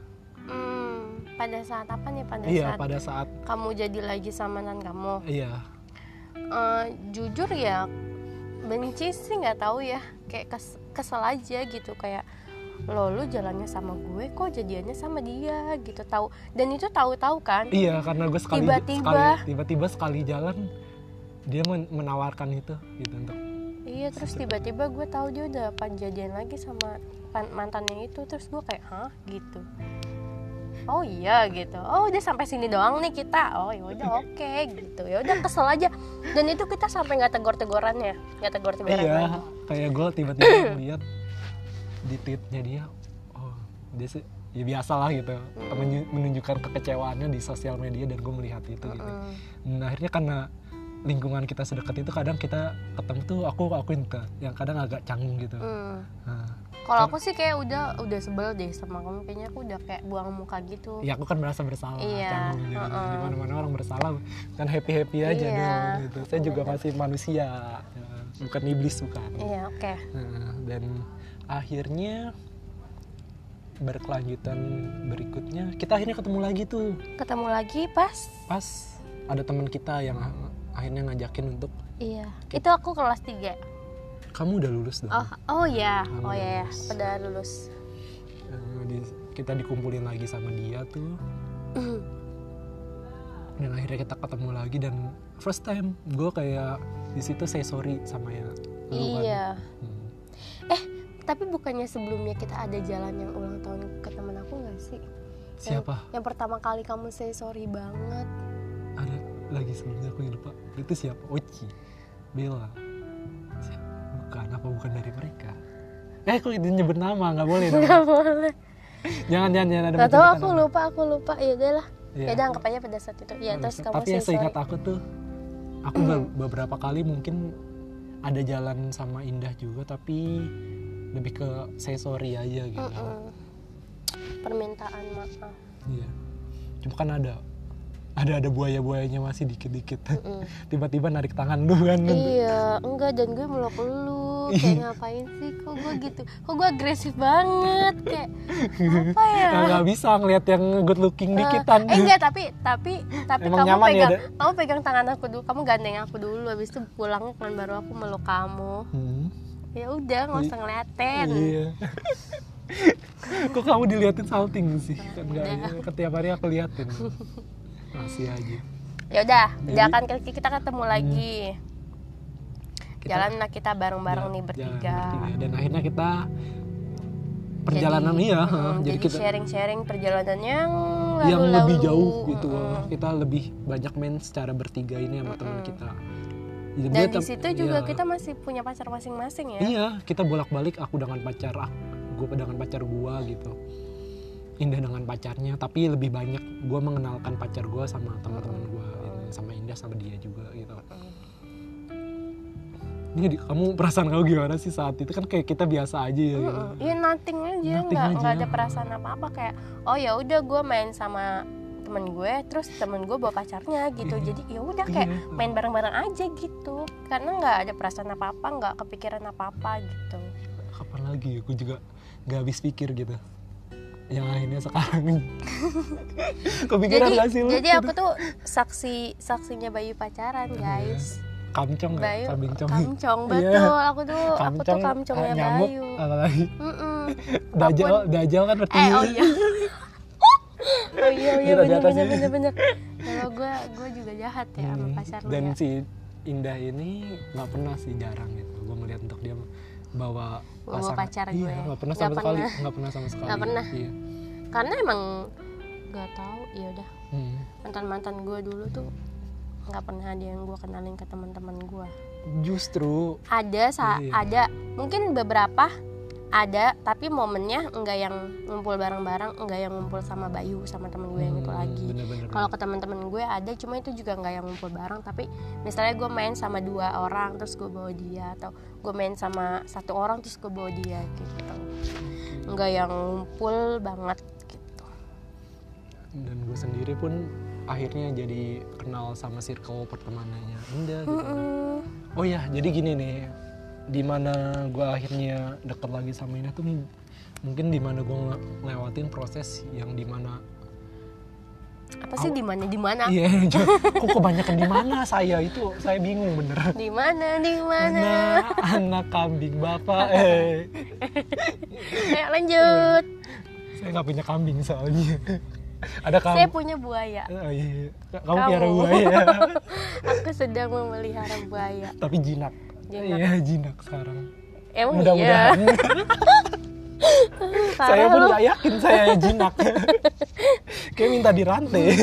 Hmm, pada saat apa nih? Pada iya saat pada saat kamu jadi lagi sama mantan kamu. Iya. Eh, jujur ya benci sih nggak tahu ya. Kayak kes- kesel aja gitu kayak lo lu jalannya sama gue kok jadiannya sama dia gitu. Tahu dan itu tahu-tahu kan? Iya karena gue sekali Tiba-tiba. sekali- tiba-tiba sekali jalan dia men- menawarkan itu gitu untuk iya terus tiba-tiba gue tahu dia udah panjadian lagi sama mantannya itu. Terus gue kayak hah? gitu. Oh iya gitu. Oh udah sampai sini doang nih kita. Oh ya udah oke gitu. Ya udah kesel aja. Dan itu kita sampai nggak tegor-tegoran ya? Nggak tegor-tegoran lagi. iya kayak gue tiba-tiba lihat di tweetnya dia oh dia sih ya biasa lah gitu menunjukkan kekecewaannya di sosial media dan gue melihat itu gitu. Dan akhirnya karena lingkungan kita sedekat itu kadang kita ketemu tuh aku akuin ke yang kadang agak canggung gitu. Mm. nah, Kalau aku sih kayak udah udah sebel deh sama kamu. Kayaknya aku udah kayak buang muka gitu. ya aku kan merasa bersalah Iya, canggung gitu. Heeh. di mana-mana orang bersalah kan happy happy aja Iya, dong gitu. Saya juga masih manusia ya, bukan iblis bukan. Iya, oke. Nah, dan akhirnya berkelanjutan berikutnya kita akhirnya ketemu lagi tuh. Ketemu lagi pas? Pas ada teman kita yang akhirnya ngajakin untuk iya. Itu aku kelas 3. kamu udah lulus dong Oh, oh ya. Kamu Oh ya, ya. lulus. Udah lulus. Eh, di- kita dikumpulin lagi sama dia tuh dan akhirnya kita ketemu lagi dan first time gue kayak di situ say sorry sama ya lu kan. iya. Hmm. Eh, tapi bukannya sebelumnya kita ada jalan yang ulang tahun ke temen aku gak sih? siapa Yang pertama kali kamu say sorry banget. ada lagi sebelumnya aku lupa itu siapa Oci Bella bukan apa bukan dari mereka eh kok itu nyebut nama nggak boleh dong Gak boleh. jangan jangan jangan ada penyebutan aku nama. lupa, aku lupa. Ya udah lah. Iya. Ya udah anggap aja pada saat itu. Ya terus kamu tapi yang seingat aku tuh aku be- beberapa kali mungkin ada jalan sama Indah juga tapi lebih ke say sorry aja gitu. Permintaan maaf. iya cuma kan ada ada ada buaya buayanya masih dikit dikit tiba-tiba narik tangan lu kan. Iya, enggak dan gue meluk lu. Kayak ngapain sih? Kok gue gitu? Kok gue agresif banget? Kayak apa ya? Nah, nggak bisa ngeliat yang good looking Eh, dikitan. eh enggak tapi tapi tapi Emang kamu ya, pegang Da? kamu pegang tangan aku dulu. Kamu gandeng aku dulu. Habis itu pulang kan baru aku meluk kamu. Hmm, ya udah nggak usah ngeliatin. iya. Kok kamu diliatin salting sih? Kan nggak Udah. setiap hari aku liatin masih aja ya udah kan kita ketemu lagi Kita- jalan lah kita bareng-bareng nih Jalan bertiga bertiga. dan akhirnya kita perjalanan Jadi- iya jadi, jadi kita sharing-sharing perjalanan yang yang lalu-lalu. lebih jauh gitu Mm-mm. kita lebih banyak main secara bertiga ini sama teman kita Jadi dan di situ juga iya. kita masih punya pacar masing-masing ya iya kita bolak-balik aku dengan pacar gue dengan pacar gua gitu Indah dengan pacarnya tapi lebih banyak gue mengenalkan pacar gua sama teman-teman gue sama Indah sama dia juga gitu ini kamu perasaan kamu gimana sih saat itu kan kayak kita biasa aja ya gitu. Iya nothing aja, Nothing nggak aja. nggak ada perasaan apa-apa kayak oh ya udah gue main sama temen gue, terus temen gue bawa pacarnya gitu. Iya. Jadi ya udah kayak Iya. main bareng-bareng aja gitu, karena nggak ada perasaan apa-apa, nggak kepikiran apa-apa gitu. kapan lagi ya? gue juga gak habis pikir gitu yang akhirnya sekarang kepikiran Jadi gak sih lu jadi aku tuh saksi saksinya Bayu pacaran guys. kamcong nggak? Bayu kambing cong kamcong Iya. betul. Aku tuh aku tuh kamcongnya ah, nyamuk Bayu. apa lagi Mm-mm. dajal Apa pun. dajal kan berarti Eh oh iya. oh iya iya Kita di bener bener bener bener. Kalau gue gue juga jahat ya sama Hmm, pacar lu dan ya. si Indah ini nggak pernah sih jarang gitu gue melihat untuk dia bawa Bawa pacar iya, gue. nggak pernah sama sekali pernah. nggak pernah sama sekali Nggak pernah. iya. Karena emang nggak tahu ya udah Hmm. mantan mantan gue dulu tuh nggak pernah ada yang gue kenalin ke teman-teman gue. justru Ada sa Iya. ada mungkin beberapa ada tapi momennya enggak yang ngumpul bareng-bareng enggak yang ngumpul sama Bayu sama temen gue yang itu hmm, lagi. kalau ke teman-teman gue ada cuma itu juga nggak yang ngumpul bareng. Tapi misalnya gue main sama dua orang terus gue bawa dia atau gue main sama satu orang terus gue bawa dia gitu. Nggak yang ngumpul banget gitu. Dan gue sendiri pun akhirnya jadi kenal sama circle pertemanannya Indah gitu. Mm-mm. Oh ya, jadi gini nih, di mana gue akhirnya deket lagi sama Indah tuh mungkin di mana gue ngelewatin proses yang di mana apa sih di mana di mana? Iya jo- kok kebanyakan di mana? Saya itu saya bingung bener. Di mana di mana? Anak kambing bapak eh. Ayo lanjut. Saya nggak punya kambing soalnya. Ada saya kambing punya buaya. Oh, iya. kamu, Kamu. piara buaya. Aku sedang memelihara buaya. Tapi jinak Jinak. iya jinak sekarang. Emang iya. Mudah-mudahan saya Parah pun nggak yakin saya jinak. Kayak minta dirantai.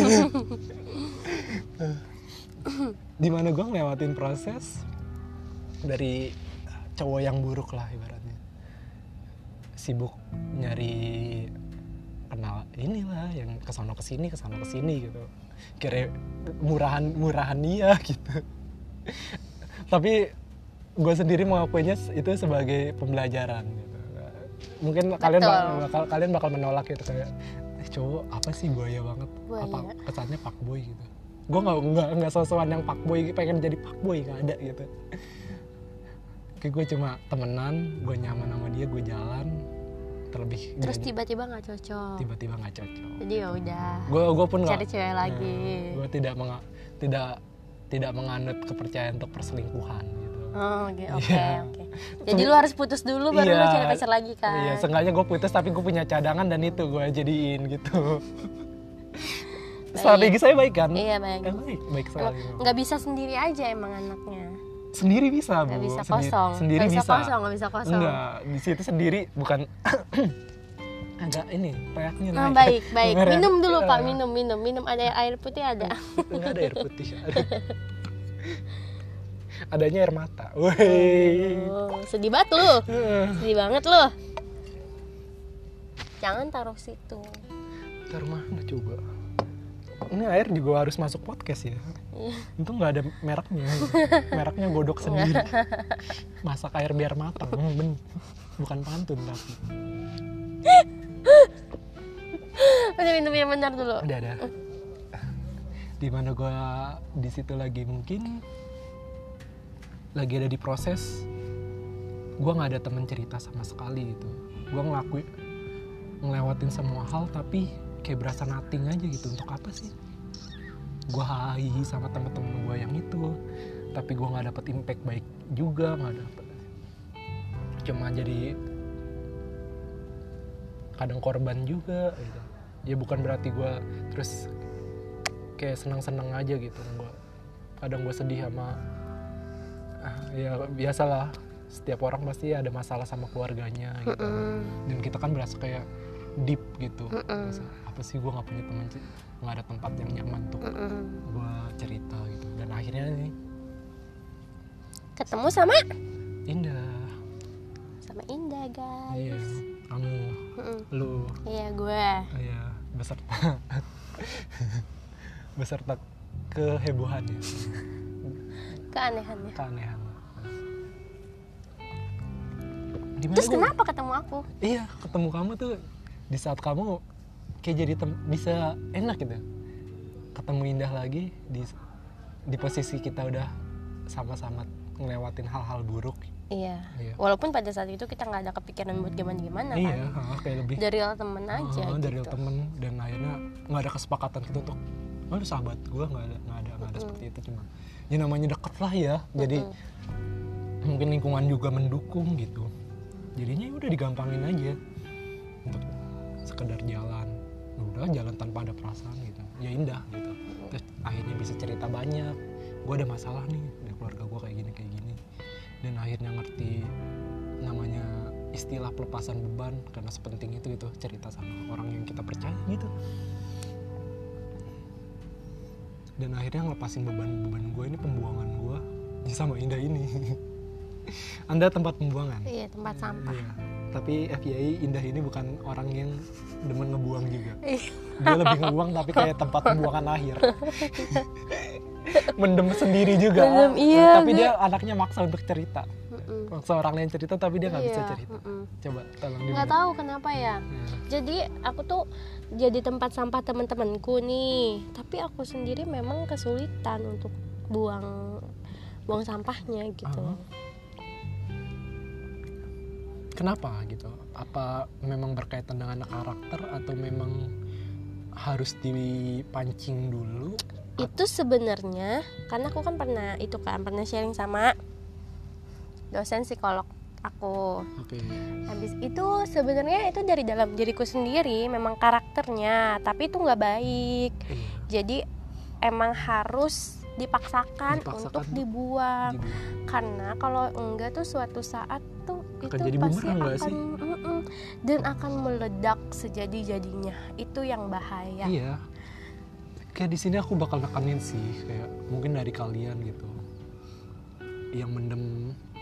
Di mana gue ngelewatin proses dari cowok yang buruk lah ibaratnya. Sibuk nyari kenal inilah yang ke sana ke sini ke sana ke sini gitu. Kira murahan murahan dia gitu. Tapi gue sendiri mengakuinya itu sebagai pembelajaran gitu. Mungkin kalian Betul. bakal, bakal- kalian bakal menolak gitu kayak eh, cowok apa sih buaya banget? Buaya. apa kesannya pak boy gitu. Gue nggak nggak nggak sosokan yang pak boy pengen jadi pak boy nggak ada gitu. Kayak gue cuma temenan gue nyaman sama dia gue jalan terlebih terus tiba-tiba nggak cocok? Tiba-tiba nggak cocok. Jadi ya udah gue gue pun nggak cari cewek lagi. gue tidak menga- tidak tidak menganut kepercayaan untuk perselingkuhan Oh, oke, oke, Iya. oke. Jadi lu harus putus dulu baru lu Iya. cari pacar lagi kan? Iya, seenggaknya gue putus tapi gue punya cadangan dan itu gue jadiin gitu. Strategi saya baik kan? Iya baik. Eh, baik, baik sekali. Nggak bisa sendiri aja emang anaknya. Sendiri bisa, Bu. Nggak bisa kosong. Sendiri nggak bisa, bisa. kosong, nggak bisa kosong. Enggak, di situ sendiri bukan agak ini reaknya Nah, naik. baik, baik. Minum dulu Pak, Eh, minum, minum, minum. Ada air putih ada. Enggak ada air putih. Ada. Adanya air mata. Woi. Oh, sedih banget lu. Sedih banget lu. Jangan taruh situ. Ntar mana coba? Ini air juga harus masuk podcast ya. Iya. Itu nggak ada mereknya. Mereknya godok sendiri. Masak air biar matang. Hmm, ben- Bukan pantun tapi. Udah minum yang benar dulu. Ada ada. Di mana gue di situ lagi mungkin lagi ada di proses gue nggak ada temen cerita sama sekali gitu. Gue ngelakuin ngelewatin semua hal tapi kayak berasa nothing aja gitu. Untuk apa sih? Gue hahi sama temen-temen gue yang itu tapi gue nggak dapet impact baik juga nggak dapet. Cuma jadi kadang korban juga gitu. Ya bukan berarti gue terus kayak senang-senang aja gitu. Gue kadang gue sedih sama ya biasalah. Setiap orang pasti ada masalah sama keluarganya gitu. Mm-mm. dan kita kan berasa kayak deep gitu. Mm-mm. Berasa, apa sih gue nggak punya teman nggak ada tempat yang nyaman untuk Mm-mm. gue cerita gitu. Dan akhirnya nih ketemu sama? Indah. Sama Indah guys. Iya kamu. Mm-mm. lu. Iya gue iya beserta. Beserta kehebohannya keanehannya. Keanehan Gimana terus kenapa ketemu aku? Iya ketemu kamu tuh di saat kamu kayak jadi tem- bisa enak gitu. Ketemu Indah lagi di di posisi kita udah sama-sama ngelewatin hal-hal buruk. Iya. Iya. Walaupun pada saat itu kita nggak ada kepikiran buat gimana gimana iya kan ha, kayak lebih dari temen aja Ah, dari gitu. temen dan akhirnya nggak ada kesepakatan gitu untuk oh lu sahabat gue nggak ada nggak ada nggak ada seperti itu. Cuma ya namanya deket lah ya. Jadi Mm-mm. mungkin lingkungan juga mendukung gitu. Jadinya ya udah digampangin aja untuk sekedar jalan. Ya udah jalan tanpa ada perasaan gitu. Ya indah gitu. Terus akhirnya bisa cerita banyak. Gue ada masalah nih di keluarga gue kayak gini kayak gini. Dan akhirnya ngerti namanya istilah pelepasan beban karena sepenting itu gitu cerita sama orang yang kita percaya gitu dan akhirnya ngelepasin beban-beban gue ini pembuangan gue sama Indah ini Anda tempat pembuangan iya tempat sampah Iya. Tapi FYI Indah ini bukan orang yang demen ngebuang juga. Iya. Dia lebih ngebuang tapi kayak tempat pembuangan akhir. Mendem sendiri juga. Mendem, iya, Tapi dia- dia anaknya maksa untuk cerita. Mm-mm. Maksa orang lain cerita tapi dia nggak bisa Iya, cerita. mm-mm. Coba tolong nggak tahu kenapa ya Ya. jadi aku tuh jadi tempat sampah teman-temanku nih tapi aku sendiri memang kesulitan untuk buang buang sampahnya gitu Ah. Kenapa gitu? Apa memang berkaitan dengan karakter atau memang harus dipancing dulu? itu sebenarnya karena aku kan pernah itu kan pernah sharing sama dosen psikolog aku Oke. habis itu sebenarnya itu dari dalam diriku sendiri memang karakternya tapi itu nggak baik Iya. jadi emang harus dipaksakan, Dipaksakan. untuk dibuang Dibuang. karena kalau enggak tuh suatu saat tuh Akan itu jadi pasti akan sih? mm-mm, dan akan meledak sejadi jadinya itu yang bahaya Iya. Kayak di sini aku bakal nekanin sih kayak mungkin dari kalian gitu. Yang mendem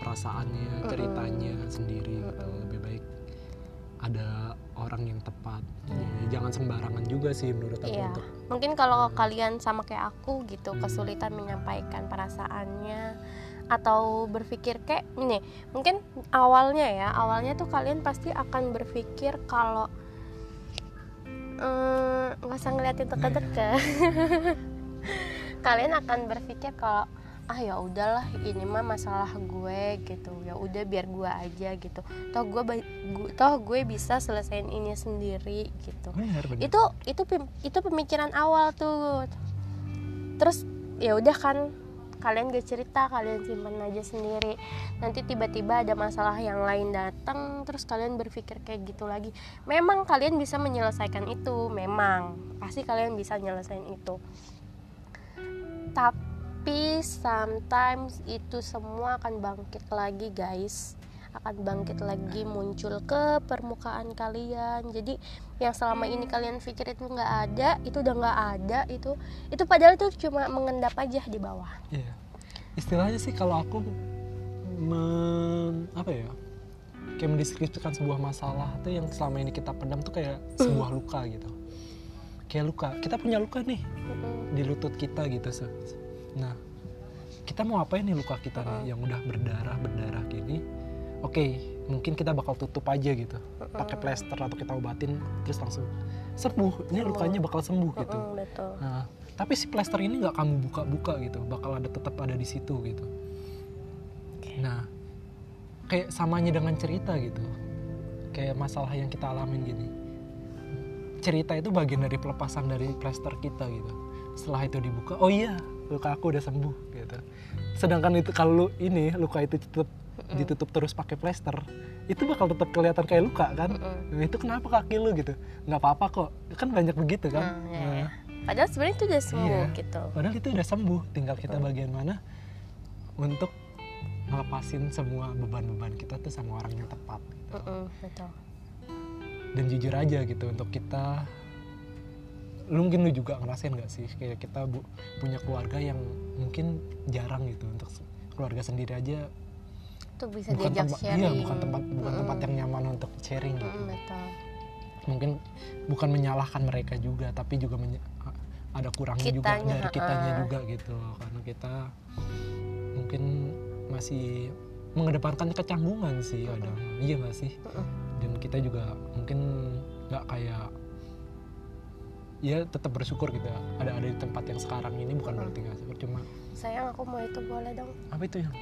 perasaannya, ceritanya sendiri gitu. Lebih baik ada orang yang tepat. Ya, jangan sembarangan juga sih menurut aku Iya. untuk mungkin kalau kalian sama kayak aku gitu kesulitan menyampaikan perasaannya atau berpikir kayak ini mungkin awalnya ya awalnya tuh kalian pasti akan berpikir kalau "Eh, nggak usah ngeliatin teka-teka kalian akan berpikir kalau ah ya udahlah ini mah masalah gue gitu. Ya udah biar gue aja gitu. Toh gue toh gue bisa selesaiin ini sendiri gitu. Benar benar. itu itu itu pemikiran awal tuh. Terus ya udah kan kalian gak cerita kalian simpan aja sendiri. Nanti tiba-tiba ada masalah yang lain datang terus kalian berpikir kayak gitu lagi. Memang kalian bisa menyelesaikan itu memang. Pasti kalian bisa nyelesain itu. Tapi sometimes itu semua akan bangkit lagi guys akan bangkit lagi muncul ke permukaan kalian jadi yang selama ini kalian pikir itu nggak ada itu udah nggak ada itu itu padahal itu cuma mengendap aja di bawah Iya. Istilahnya sih kalau aku men, apa ya? Kayak mendeskripsikan sebuah masalah tuh yang selama ini kita pendam tuh kayak sebuah luka gitu. Kayak luka. Kita punya luka nih di lutut kita gitu. Nah, kita mau apain nih luka kita nih yang udah berdarah berdarah gini? Oke, mungkin kita bakal tutup aja gitu, pakai plester atau kita obatin terus langsung sembuh. Ini lukanya bakal sembuh gitu. Betul. Nah, tapi si plester ini nggak kamu buka-buka gitu, bakal ada tetap ada di situ gitu. Nah, kayak samanya dengan cerita gitu. Kayak masalah yang kita alamin gini. Cerita itu bagian dari pelepasan dari plester kita gitu. Setelah itu dibuka oh iya luka aku udah sembuh gitu. Sedangkan itu kalau lu- ini luka itu tetap ditutup terus pakai plester itu bakal tetap kelihatan kayak luka kan? Mm-mm. Nah, itu kenapa kaki lu gitu? Nggak apa-apa kok. Kan banyak begitu kan? Nah, ya, Nah, ya. padahal sebenarnya itu udah sembuh Iya. gitu. Padahal itu udah sembuh. Tinggal kita bagian mana untuk ngelepasin semua beban-beban kita tuh sama orang yang tepat gitu. Mm-mm, betul. Dan jujur aja gitu untuk kita lu mungkin lu juga ngerasain gak sih kayak kita bu, punya keluarga yang mungkin jarang gitu untuk keluarga sendiri aja tuh bisa bukan diajak tempat sharing iya bukan tempat bukan Mm-mm. tempat yang nyaman untuk sharing gitu. Mm-mm, betul mungkin bukan menyalahkan mereka juga tapi juga ada kurangnya juga dari kitanya ha-ha. juga gitu loh karena kita mungkin masih mengedepankan kecanggungan sih kadang iya gak sih Mm-mm. dan kita juga mungkin nggak kayak ya tetap bersyukur gitu ya. ada ada di tempat yang sekarang ini bukan berarti nggak syukur cuma sayang aku mau itu boleh dong. Apa itu yang?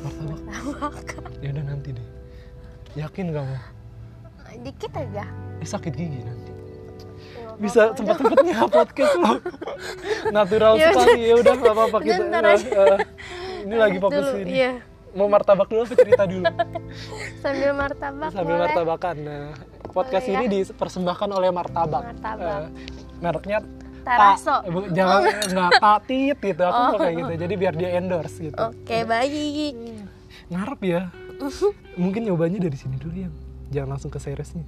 Martabak. Ya udah nanti deh. Yakin kamu? Dikit aja. Eh, sakit gigi nanti. Bisa sempat sempatnya podcast lo natural Ya sekali. Ya udah nggak apa-apa. Kita ntar eh, aja. eh, ini lagi fokus Dulu, ini. iya. Mau martabak dulu apa cerita dulu? Sambil martabak sambil boleh. martabakan nah podcast Boleh ya. ini dipersembahkan oleh martabak, Martabak. Eh, mereknya Taraso. Ta- jangan nggak tatit gitu. Aku mau kayak gitu. Jadi biar dia endorse gitu. Oke baik ngarep ya. Mungkin nyobanya dari sini dulu ya jangan langsung ke seriesnya.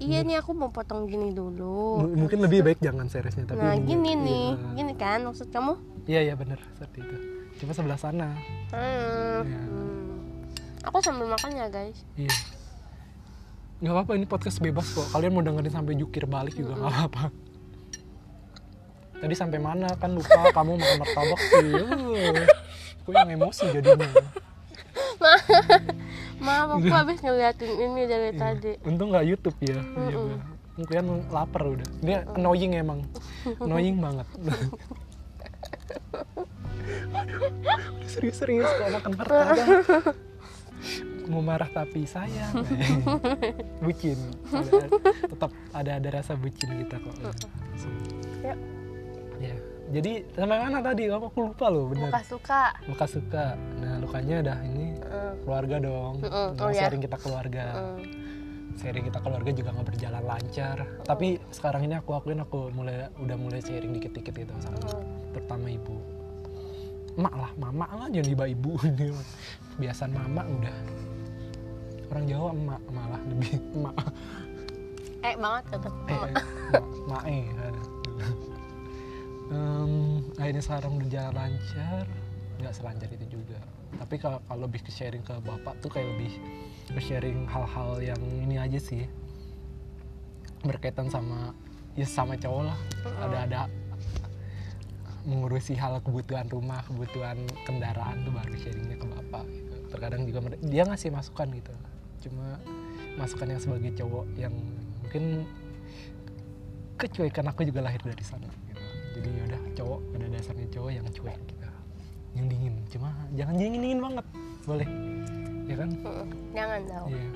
Iya nih aku mau potong gini dulu. M- mungkin lebih baik jangan seriesnya tapi nah gini nih. iya. gini kan maksud kamu? Iya iya bener. Seperti itu. Coba sebelah sana. Hmm. Iya. hmm. aku sambil makan ya guys. Iya nggak apa-apa ini podcast bebas kok. Kalian mau dengerin sampai jukir balik juga nggak apa-apa. Tadi sampai mana? Kan lupa kamu makan martabak sih. Aku yang emosi jadinya? Maaf aku habis ngeliatin ini dari tadi. Untung nggak YouTube ya. Iya, Bel. kalian lapar udah. Dia annoying emang. Annoying banget. Serius-serius kok makan martabak mau marah tapi sayang. Bucin. Ada, tetap ada ada rasa bucin kita kok. Ya. ya. Jadi sampai mana tadi? Aku lupa loh bener. Muka suka. Luka suka. Nah lukanya udah ini Hmm. keluarga dong. Mm-mm. Nah, Oh, ya. sharing kita keluarga. Hmm. sharing kita keluarga juga nggak berjalan lancar. Tapi sekarang ini aku akuin aku mulai udah mulai sharing dikit-dikit gitu sama Hmm. terutama ibu. Emak lah mama lah jangan tiba ibu. Ini kebiasaan mama udah orang Jawa emak malah lebih emak eh banget tetep eh emak eh. Em, akhirnya sekarang udah jalan lancar. Nggak selancar itu juga. Tapi kalau kalau lebih ke sharing ke bapak tuh kayak lebih ke sharing hal-hal yang ini aja sih. Berkaitan sama ya sama cowok lah. Ada ada mengurusi hal kebutuhan rumah kebutuhan kendaraan tuh baru sharingnya ke bapak gitu. terkadang juga dia ngasih masukan gitu cuma masukan yang sebagai cowok yang mungkin kecuekan aku juga lahir dari sana gitu. jadi yaudah cowok pada dasarnya cowok yang cuek gitu yang dingin cuma jangan dingin dingin banget boleh ya kan jangan dong Iya.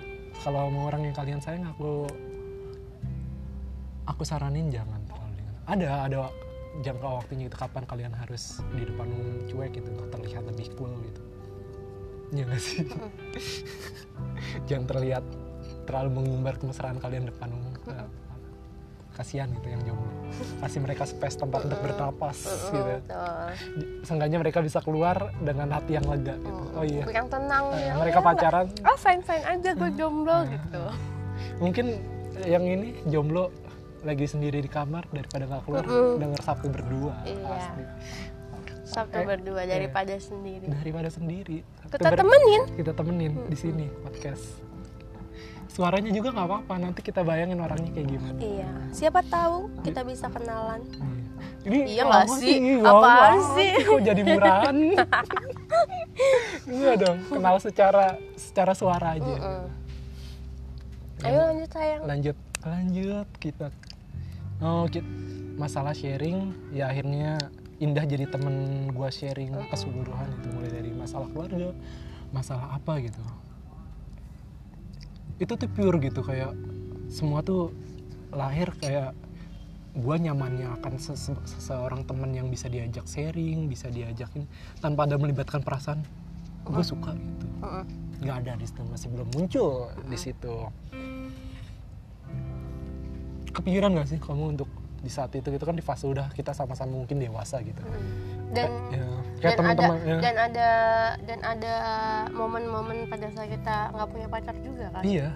Kalau mau orang yang kalian sayang aku aku saranin jangan terlalu dingin. Ada ada jangka waktunya itu kapan kalian harus di depan umum cuek gitu terlihat lebih cool gitu. Iya gak sih? jangan terlihat terlalu mengumbar kemesraan kalian depan umum. Nah, kasihan gitu yang jomblo. Kasih mereka space tempat untuk bernapas gitu. Betul. Seenggaknya mereka bisa keluar dengan hati yang lega gitu. Oh iya. yang tenang Eh, ya mereka pacaran oh fine fine aja gue jomblo gitu mungkin yang ini jomblo lagi sendiri di kamar daripada nggak keluar Mm-mm. denger Sabtu berdua Iya. pasti sabtu Eh, berdua iya. daripada sendiri. Daripada sendiri. Sabtu kita temenin. Kita temenin di sini podcast. Suaranya juga nggak apa-apa nanti kita bayangin orangnya kayak gimana. Iya. Siapa tahu kita bisa kenalan. Ini Iya nggak apa sih? Ih, Apaan sih? kok jadi murahan? Enggak dong kenal secara secara suara aja. Mm-mm. ayo lanjut sayang. Lanjut lanjut. Kita oh kita masalah sharing ya akhirnya indah jadi temen gua sharing keseluruhan itu mulai dari masalah keluarga masalah apa gitu. Itu tuh pure gitu kayak semua tuh lahir kayak gua nyamannya akan sese- seseorang teman yang bisa diajak sharing bisa diajakin tanpa ada melibatkan perasaan. Gue suka gitu. Mm-mm. nggak ada di situ masih belum muncul di situ. Kepikiran nggak sih kamu untuk di saat itu gitu kan di fase udah kita sama-sama mungkin dewasa gitu. Dan ya, kayak dan ada teman-teman ya. dan ada dan ada momen-momen pada saat kita nggak punya pacar juga kan? Iya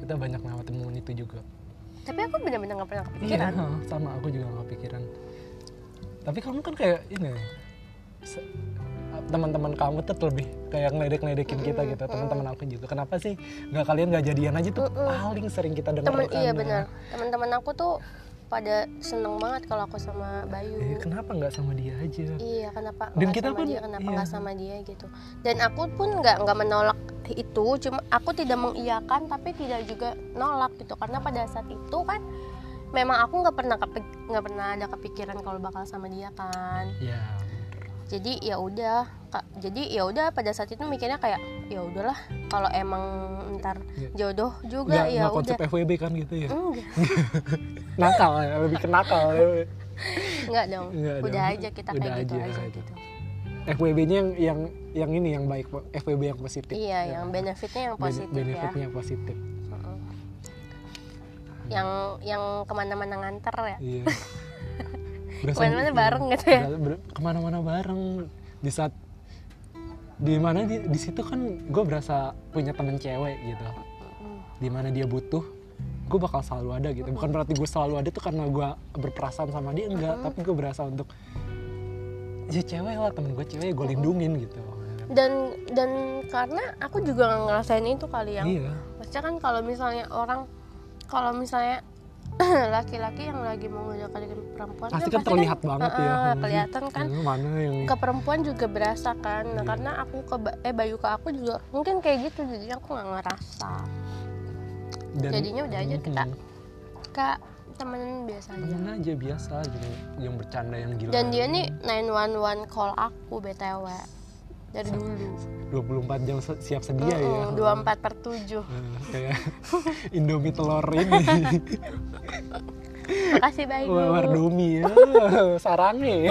kita banyak ngelewatin momen itu juga. Tapi aku benar-benar nggak pernah iya kepikiran. ha, sama aku juga nggak pikiran tapi kamu kan kayak ini teman-teman kamu tuh lebih kayak ngeledek-ngeledekin kita gitu teman-teman aku juga. Kenapa sih nggak kalian nggak jadian aja tuh? Paling sering kita dengar temen iya kan. benar teman-teman aku tuh pada seneng banget kalau aku sama Bayu Eh, kenapa nggak sama dia aja Iya, kenapa Dan kita sama pun- dia? Kenapa iya. nggak sama dia gitu? Dan aku pun nggak nggak menolak itu, cuma aku tidak mengiyakan, tapi tidak juga nolak gitu. Karena pada saat itu kan, memang aku nggak pernah nggak pernah ada kepikiran kalau bakal sama dia kan. ya Jadi ya udah. Jadi ya udah pada saat itu mikirnya kayak ya udahlah, kalau emang ntar Iya. jodoh juga nggak ya nggak konsep. FWB kan gitu ya Enggak, nakal ya lebih ke nakal enggak dong. Enggak udah dong. aja kita Udah kayak gitu aja, aja gitu. gitu. FWB-nya yang yang yang ini yang baik FWB yang positif Iya, Ya. yang benefitnya yang positif ya. benefitnya yang positif yang yang ke mana-mana nganter ya iya Ke mana-mana iya, bareng gitu ya? ke mana-mana bareng di saat di mana di, di situ kan gue berasa punya temen cewek gitu. Di mana dia butuh gue bakal selalu ada gitu. Bukan berarti gue selalu ada tuh karena gue berperasaan sama dia enggak. Tapi gue berasa untuk ya cewek lah temen gue cewek gue lindungin gitu. Dan dan karena aku juga nggak ngerasain itu kali yang iya. Maksudnya kan kalau misalnya orang kalau misalnya laki-laki yang lagi mau ngajak perempuan pasti kan terlihat banget ya. eh, kelihatan kan Eh, mana yang ke perempuan juga berasa kan. Nah, Iya. karena aku ke eh Bayu ke aku juga mungkin kayak gitu jadi aku nggak ngerasa. Dan- jadinya udah aja kita Hmm, kak temen biasa aja. Temen aja biasa gitu yang bercanda yang gila dan dia nih 911 call aku btw dari dulu. 24 jam siap sedia ya. Dua empat per tujuh. Eh, kayak Indomie telur ini. Makasih Bayu Wardomi ya. Sarangnya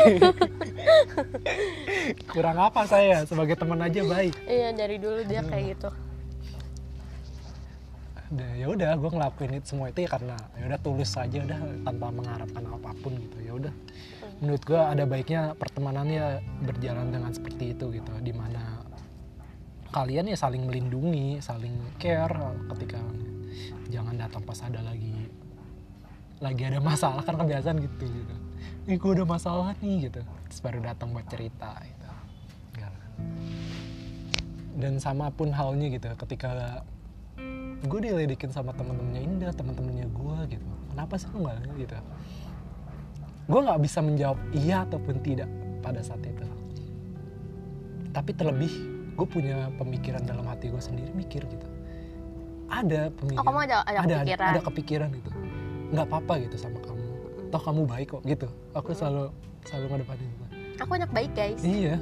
kurang apa saya? Sebagai teman aja baik. Iya dari dulu dia kayak gitu. Udah, ya udah gue ngelakuin itu semua itu ya karena ya udah tulus aja udah tanpa mengharapkan apa pun gitu ya udah menurut gue ada baiknya pertemanannya berjalan dengan seperti itu gitu di mana kalian ya saling melindungi saling care ketika jangan datang pas ada lagi lagi ada masalah kan kebiasaan gitu gitu. Ini gue udah masalah nih gitu. Terus baru datang buat cerita gitu. Dan sama pun halnya gitu ketika gue diledekin sama temen-temennya Indah temen-temennya gue gitu. Kenapa sih lu nggak gitu gue nggak bisa menjawab iya ataupun tidak pada saat itu. Tapi terlebih gue punya pemikiran dalam hati gue sendiri mikir gitu. Ada oh pemikiran kamu ada ada, ada, kepikiran? ada kepikiran gitu. Nggak apa-apa gitu sama kamu. Toh kamu baik kok gitu. Aku selalu selalu ngedepanin itu aku anak baik guys. Iya.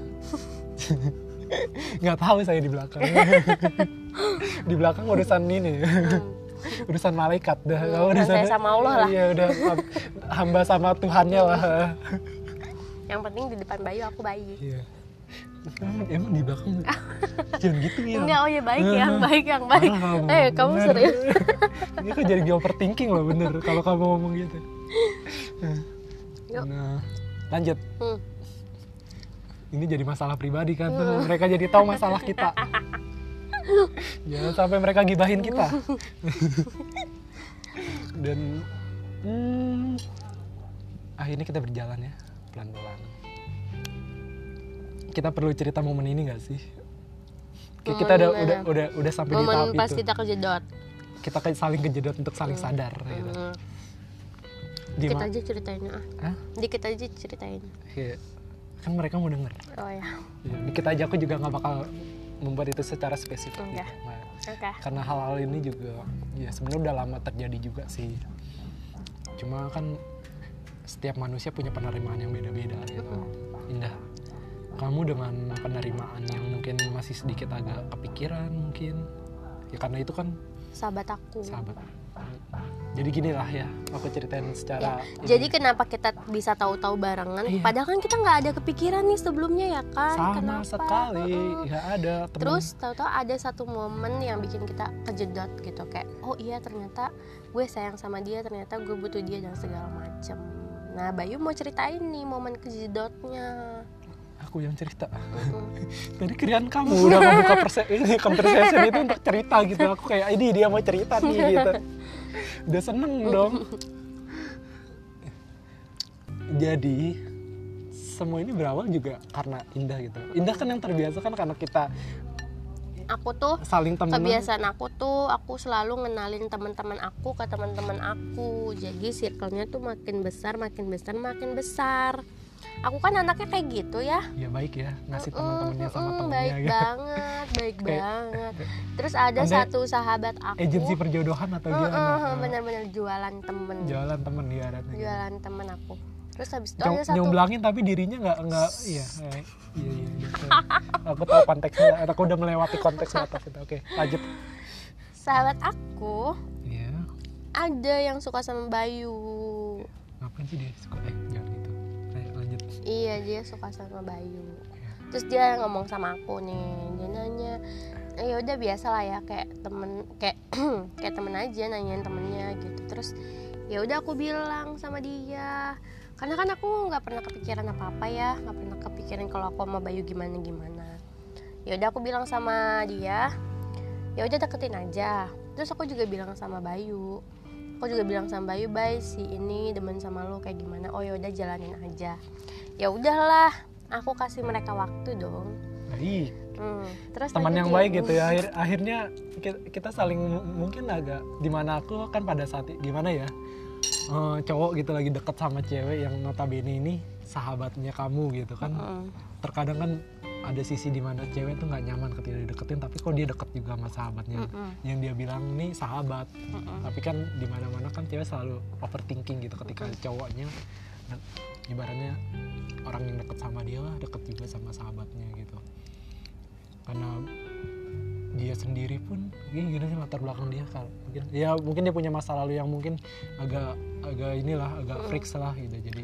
Nggak tahu saya di belakang. Di belakang urusan ini urusan malaikat dah. Hmm, Kalau urusan saya sama Allah lah. iya udah ham- hamba sama Tuhannya lah. Yang penting di depan Bayu aku baik iya. Emang, emang di belakang jangan gitu ya enggak oh ya baik yang baik yang baik. Parah eh kamu bener. serius ini kok jadi overthinking loh bener kalau kamu ngomong gitu. Yuk. nah lanjut. Hmm. ini jadi masalah pribadi kan. Tuh mereka jadi tahu masalah kita jangan sampai mereka gibahin kita. Dan hmm, akhirnya kita berjalan ya pelan-pelan. Kita perlu cerita momen ini gak sih? Kayak kita Momen udah, udah udah udah sampai di tahap momen pas itu. kita kejedot kita kayak saling kejedot untuk saling sadar gitu. Hmm. Di dikit ma- aja ceritain ah. Hah? dikit aja ceritain. Kayak- kan mereka mau denger. Oh ya. Ya, dikit aja aku juga nggak bakal membuat itu secara spesifik Enggak. gitu. Nah, oke. Karena hal-hal ini juga ya sebenarnya udah lama terjadi juga sih. Cuma kan setiap manusia punya penerimaan yang beda-beda gitu. Indah. Kamu dengan penerimaan yang mungkin masih sedikit agak kepikiran mungkin. Ya karena itu kan sahabat aku. Sahabat jadi gini lah ya aku ceritain Ya, secara ini. jadi kenapa kita bisa tahu-tahu barengan Iya. padahal kan kita nggak ada kepikiran nih sebelumnya ya kan sama kenapa sekali nggak ada temen. Terus tahu-tahu ada satu momen yang bikin kita kejedot gitu kayak oh iya ternyata gue sayang sama dia ternyata gue butuh dia dan segala macem. Nah Bayu mau ceritain nih momen kejedotnya. aku yang cerita tadi kirain kamu udah membuka perse ini conversation itu untuk cerita gitu aku kayak ini dia mau cerita nih gitu udah seneng dong jadi semua ini berawal juga karena Indah gitu Indah kan yang terbiasa kan karena kita Aku tuh saling temenan kebiasaan aku tuh aku selalu ngenalin teman-teman aku ke teman-teman aku. Jadi circle-nya tuh makin besar, makin besar, makin besar. Aku kan anaknya kayak gitu ya. ya baik ya. Ngasih Mm-mm, teman-temannya sama mm-mm, temennya baik gitu. banget, baik Kayak- banget. Terus ada Anda satu sahabat aku. agensi perjodohan atau Heeh, gimana? bener-bener jualan temen. Jualan temen ya gitu. jualan temen aku. Terus habis itu Nyom- ada satu nyomblangin tapi dirinya nggak nggak iya eh, iya iya gitu. aku tahu konteksnya aku udah melewati konteks atas itu. Oke lanjut. Sahabat aku iya. ada yang suka sama Bayu. Ngapain sih dia suka eh jangan iya dia suka sama Bayu. Terus dia ngomong sama aku nih dia nanya "Eh, ya udah biasa lah ya kayak temen kayak kayak temen aja nanyain temennya gitu. Terus ya udah aku bilang sama dia karena kan aku nggak pernah kepikiran apa apa ya nggak pernah kepikiran kalau aku sama Bayu gimana gimana ya udah aku bilang sama dia ya udah deketin aja. Terus aku juga bilang sama Bayu aku juga bilang sama Bayu Bay si ini demen sama lo kayak gimana? Oh ya udah jalanin aja. Ya udahlah aku kasih mereka waktu dong. Baik. Hmm, terus teman yang ya. baik gitu ya. Akhir- akhirnya ki- kita saling mungkin agak di mana aku kan pada saat gimana ya eh, cowok gitu lagi deket sama cewek yang notabene ini sahabatnya kamu gitu kan. Mm, terkadang kan ada sisi di mana cewek tuh nggak nyaman ketika dideketin tapi kok dia deket juga sama sahabatnya. Mm-mm, yang dia bilang nih sahabat. Mm-mm. tapi kan di mana kan cewek selalu overthinking gitu ketika cowoknya nah, ibaratnya orang yang deket sama dia lah deket juga sama sahabatnya gitu. Karena dia sendiri pun ini gimana sih latar belakang dia kalau mungkin ya mungkin dia punya masa lalu yang mungkin agak agak inilah agak freak lah gitu. Jadi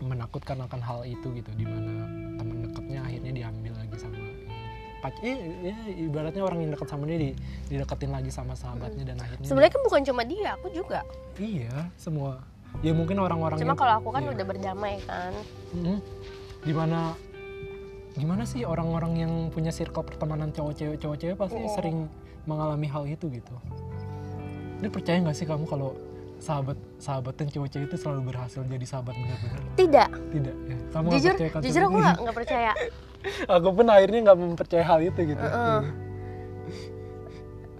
menakutkan akan hal itu gitu di mana teman dekatnya akhirnya diambil lagi sama pac eh, ya, ibaratnya orang yang dekat sama dia di, dideketin lagi sama sahabatnya dan akhirnya sebenarnya kan bukan cuma dia aku juga iya semua ya mungkin orang-orang cuma yang- kalau aku kan iya. udah berdamai kan Mm. Di mana gimana sih orang-orang yang punya circle pertemanan cowok cewek cowok cewek pasti Oh. sering mengalami hal itu gitu. Ini percaya nggak sih kamu kalau sahabat sahabatan cowok cewek itu selalu berhasil jadi sahabat benar-benar? tidak Tidak ya. Kamu jujur percaya kan jujur aku nggak nggak percaya aku pun akhirnya nggak mempercayai hal itu gitu. Heeh.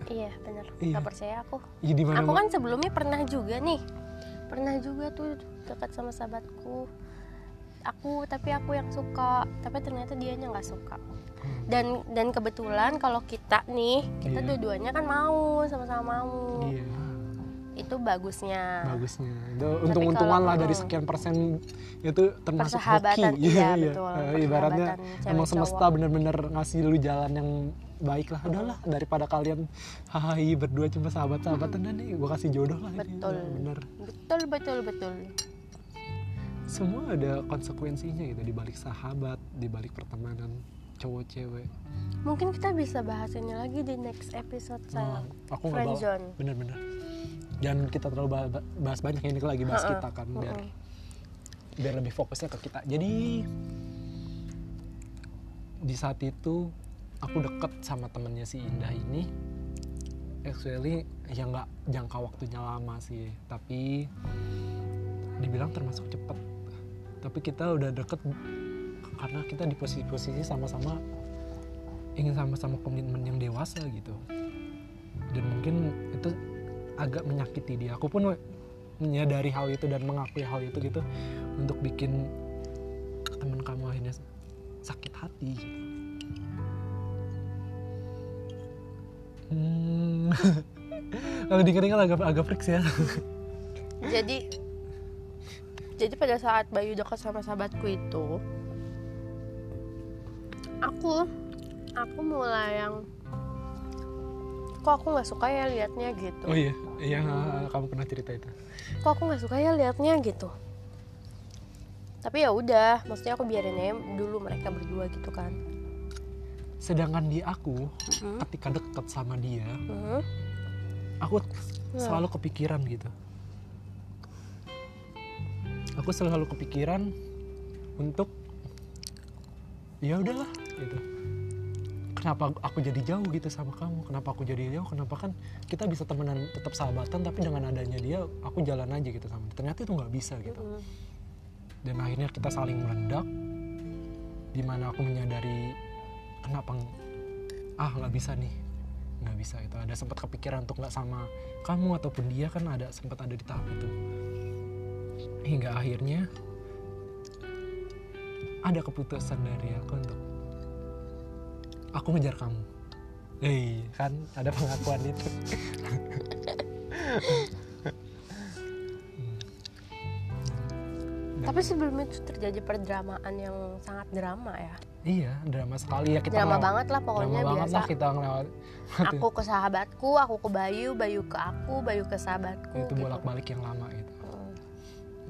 iya bener Iya. nggak percaya aku Iya di mana aku kan sebelumnya pernah juga nih pernah juga tuh dekat sama sahabatku aku tapi aku yang suka tapi ternyata dianya nggak suka Hmm. dan dan kebetulan kalau kita nih kita Iya. dua-duanya kan mau sama-sama mau Iya, itu bagusnya bagusnya. Itu untung-untungan lah dari sekian persen itu termasuk hoki. Persahabatan, iya, betul. Eh, Ibaratnya emang semesta bener-bener ngasih lu jalan yang baik lah. Udahlah daripada kalian hahaha berdua cuma sahabat-sahabatan dan nih gue kasih jodoh lah. ini. Betul. Bener. betul betul betul Semua ada konsekuensinya gitu di balik sahabat, di balik pertemanan cowok cewek. mungkin kita bisa bahas ini lagi di next episode saya aku nggak bawa. friendzone Bener-bener. Jangan kita terlalu ba- bahas banyak ini lagi bahas Ha-ha. kita kan biar Mm-mm. biar lebih fokusnya ke kita jadi di saat itu aku deket sama temennya si Indah ini actually ya nggak jangka waktunya lama sih tapi dibilang termasuk cepet tapi kita udah deket karena kita di posisi-posisi sama-sama ingin sama-sama komitmen yang dewasa gitu dan mungkin itu agak menyakiti dia aku pun menyadari hal itu dan mengakui hal itu gitu untuk bikin teman kamu akhirnya sakit hati. Hmm. Kalau dikira agak agak freaks ya. jadi jadi pada saat Bayu dekat sama sahabatku itu aku aku mulai yang kok aku nggak suka ya liatnya gitu oh iya iya kamu pernah cerita itu kok aku nggak suka ya liatnya gitu tapi ya udah maksudnya aku biarin aja dulu mereka berdua gitu kan sedangkan di aku Mhm. ketika deket sama dia Mhm. aku Ya. selalu kepikiran gitu aku selalu kepikiran untuk ya udahlah gitu kenapa aku jadi jauh gitu sama kamu? Kenapa aku jadi jauh? Kenapa kan kita bisa temenan tetap sahabatan tapi dengan adanya dia aku jalan aja gitu sama dia. ternyata itu nggak bisa gitu. Dan akhirnya kita saling meledak di mana aku menyadari kenapa ah nggak bisa nih nggak bisa itu ada sempat kepikiran untuk nggak sama kamu ataupun dia kan ada sempat ada di tahap itu. Hingga akhirnya ada keputusan dari aku untuk aku ngejar kamu. Hei, kan ada pengakuan itu. Tapi sebelum itu terjadi perdramaan yang sangat drama ya. Iya drama sekali ya kita drama ngelaw- banget lah pokoknya drama banget biasa. lah kita ngelewat aku ke sahabatku aku ke Bayu Bayu ke aku Bayu ke sahabatku itu gitu. bolak balik yang lama itu Hmm,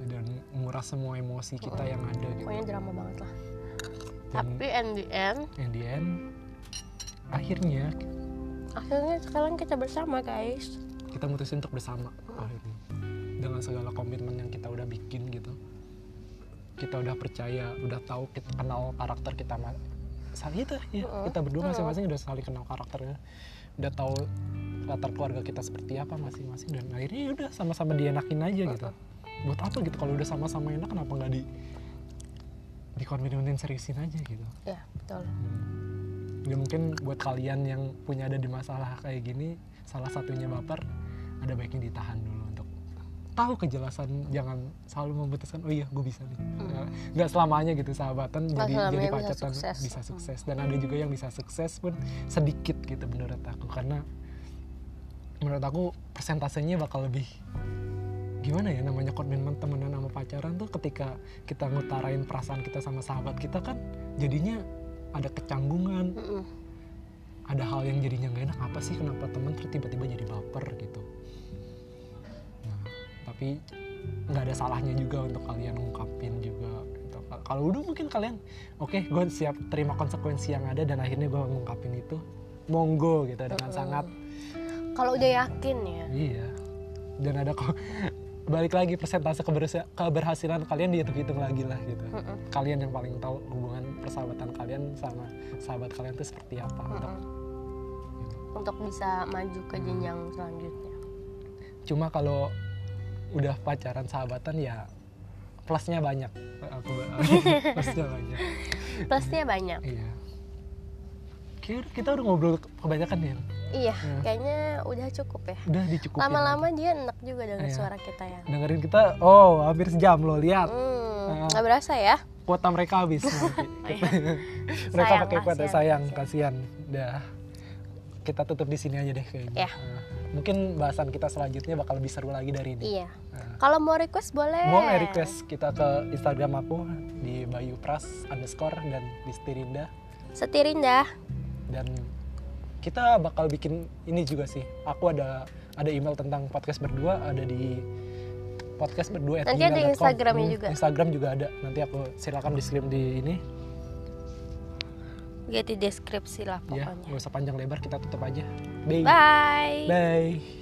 dan nguras semua emosi kita yang ada gitu. Pokoknya drama banget lah. Dan tapi in the end in the end akhirnya akhirnya sekarang kita bersama guys. Kita mutusin untuk bersama akhirnya. Dengan segala komitmen yang kita udah bikin gitu. Kita udah percaya udah tahu kita kenal karakter kita ma- saling itu ya. Mm-mm. kita berdua masing-masing udah saling kenal karakternya. Udah tahu latar keluarga kita seperti apa masing-masing dan akhirnya ya udah sama-sama dienakin aja gitu. Buat apa gitu? Kalau udah sama-sama enak kenapa nggak di di komitmenin seriusin aja gitu? Ya betul ya mungkin buat kalian yang punya ada di masalah kayak gini salah satunya baper ada baiknya ditahan dulu untuk tahu kejelasan jangan selalu memutuskan oh iya gue bisa nih. Nggak selamanya gitu sahabatan Nggak jadi jadi bisa pacaran sukses. bisa sukses. Dan ada juga yang bisa sukses pun sedikit gitu menurut aku karena menurut aku persentasenya bakal lebih gimana ya namanya komitmen temenan sama pacaran tuh ketika kita ngutarain perasaan kita sama sahabat kita kan jadinya ada kecanggungan. Mm-mm. ada hal yang jadinya nggak enak apa sih? Kenapa temen tiba-tiba jadi baper gitu? Nah tapi nggak ada salahnya juga untuk kalian ngungkapin juga gitu. Ka- kalau udah mungkin kalian oke gue siap terima konsekuensi yang ada dan akhirnya gue ngungkapin itu. Monggo gitu dengan Mm-mm. sangat. Kalau udah yakin ya. Iya. Dan ada kok balik lagi persentase keberhasi- keberhasilan kalian dihitung-hitung lagi lah gitu. Mm-mm. kalian yang paling tahu hubungan persahabatan kalian sama sahabat kalian itu seperti apa untuk Mm-mm. untuk bisa maju ke jenjang selanjutnya. Cuma kalau udah pacaran sahabatan ya plusnya banyak. Aku plusnya banyak. Plusnya banyak. Iya. Kita udah ngobrol kebanyakan ya iya Ya. kayaknya udah cukup ya. Udah dicukupin lama-lama dia enak juga dengan Iya. suara kita ya. Dengerin kita oh hampir sejam loh lihat. Hmm, Ah. nggak berasa ya? Kuota mereka habis nanti. iya. mereka Sayang, pakai kuota sayang kasihan. udah. Kita tutup di sini aja deh kayaknya. Ya. Nah, mungkin bahasan kita selanjutnya bakal lebih seru lagi dari ini. Iya. Nah, kalau mau request boleh. Mau request kita ke Instagram aku di Bayu Pras underscore dan di Stirinda setirindah dan kita bakal bikin ini juga sih. Aku ada ada email tentang podcast berdua ada di podcast berdua Nanti ada Instagramnya juga. Instagram juga ada. Nanti aku silakan di di ini. Lihat di deskripsi lah ya pokoknya. nggak usah panjang lebar kita tutup aja. Bye. Bye. Bye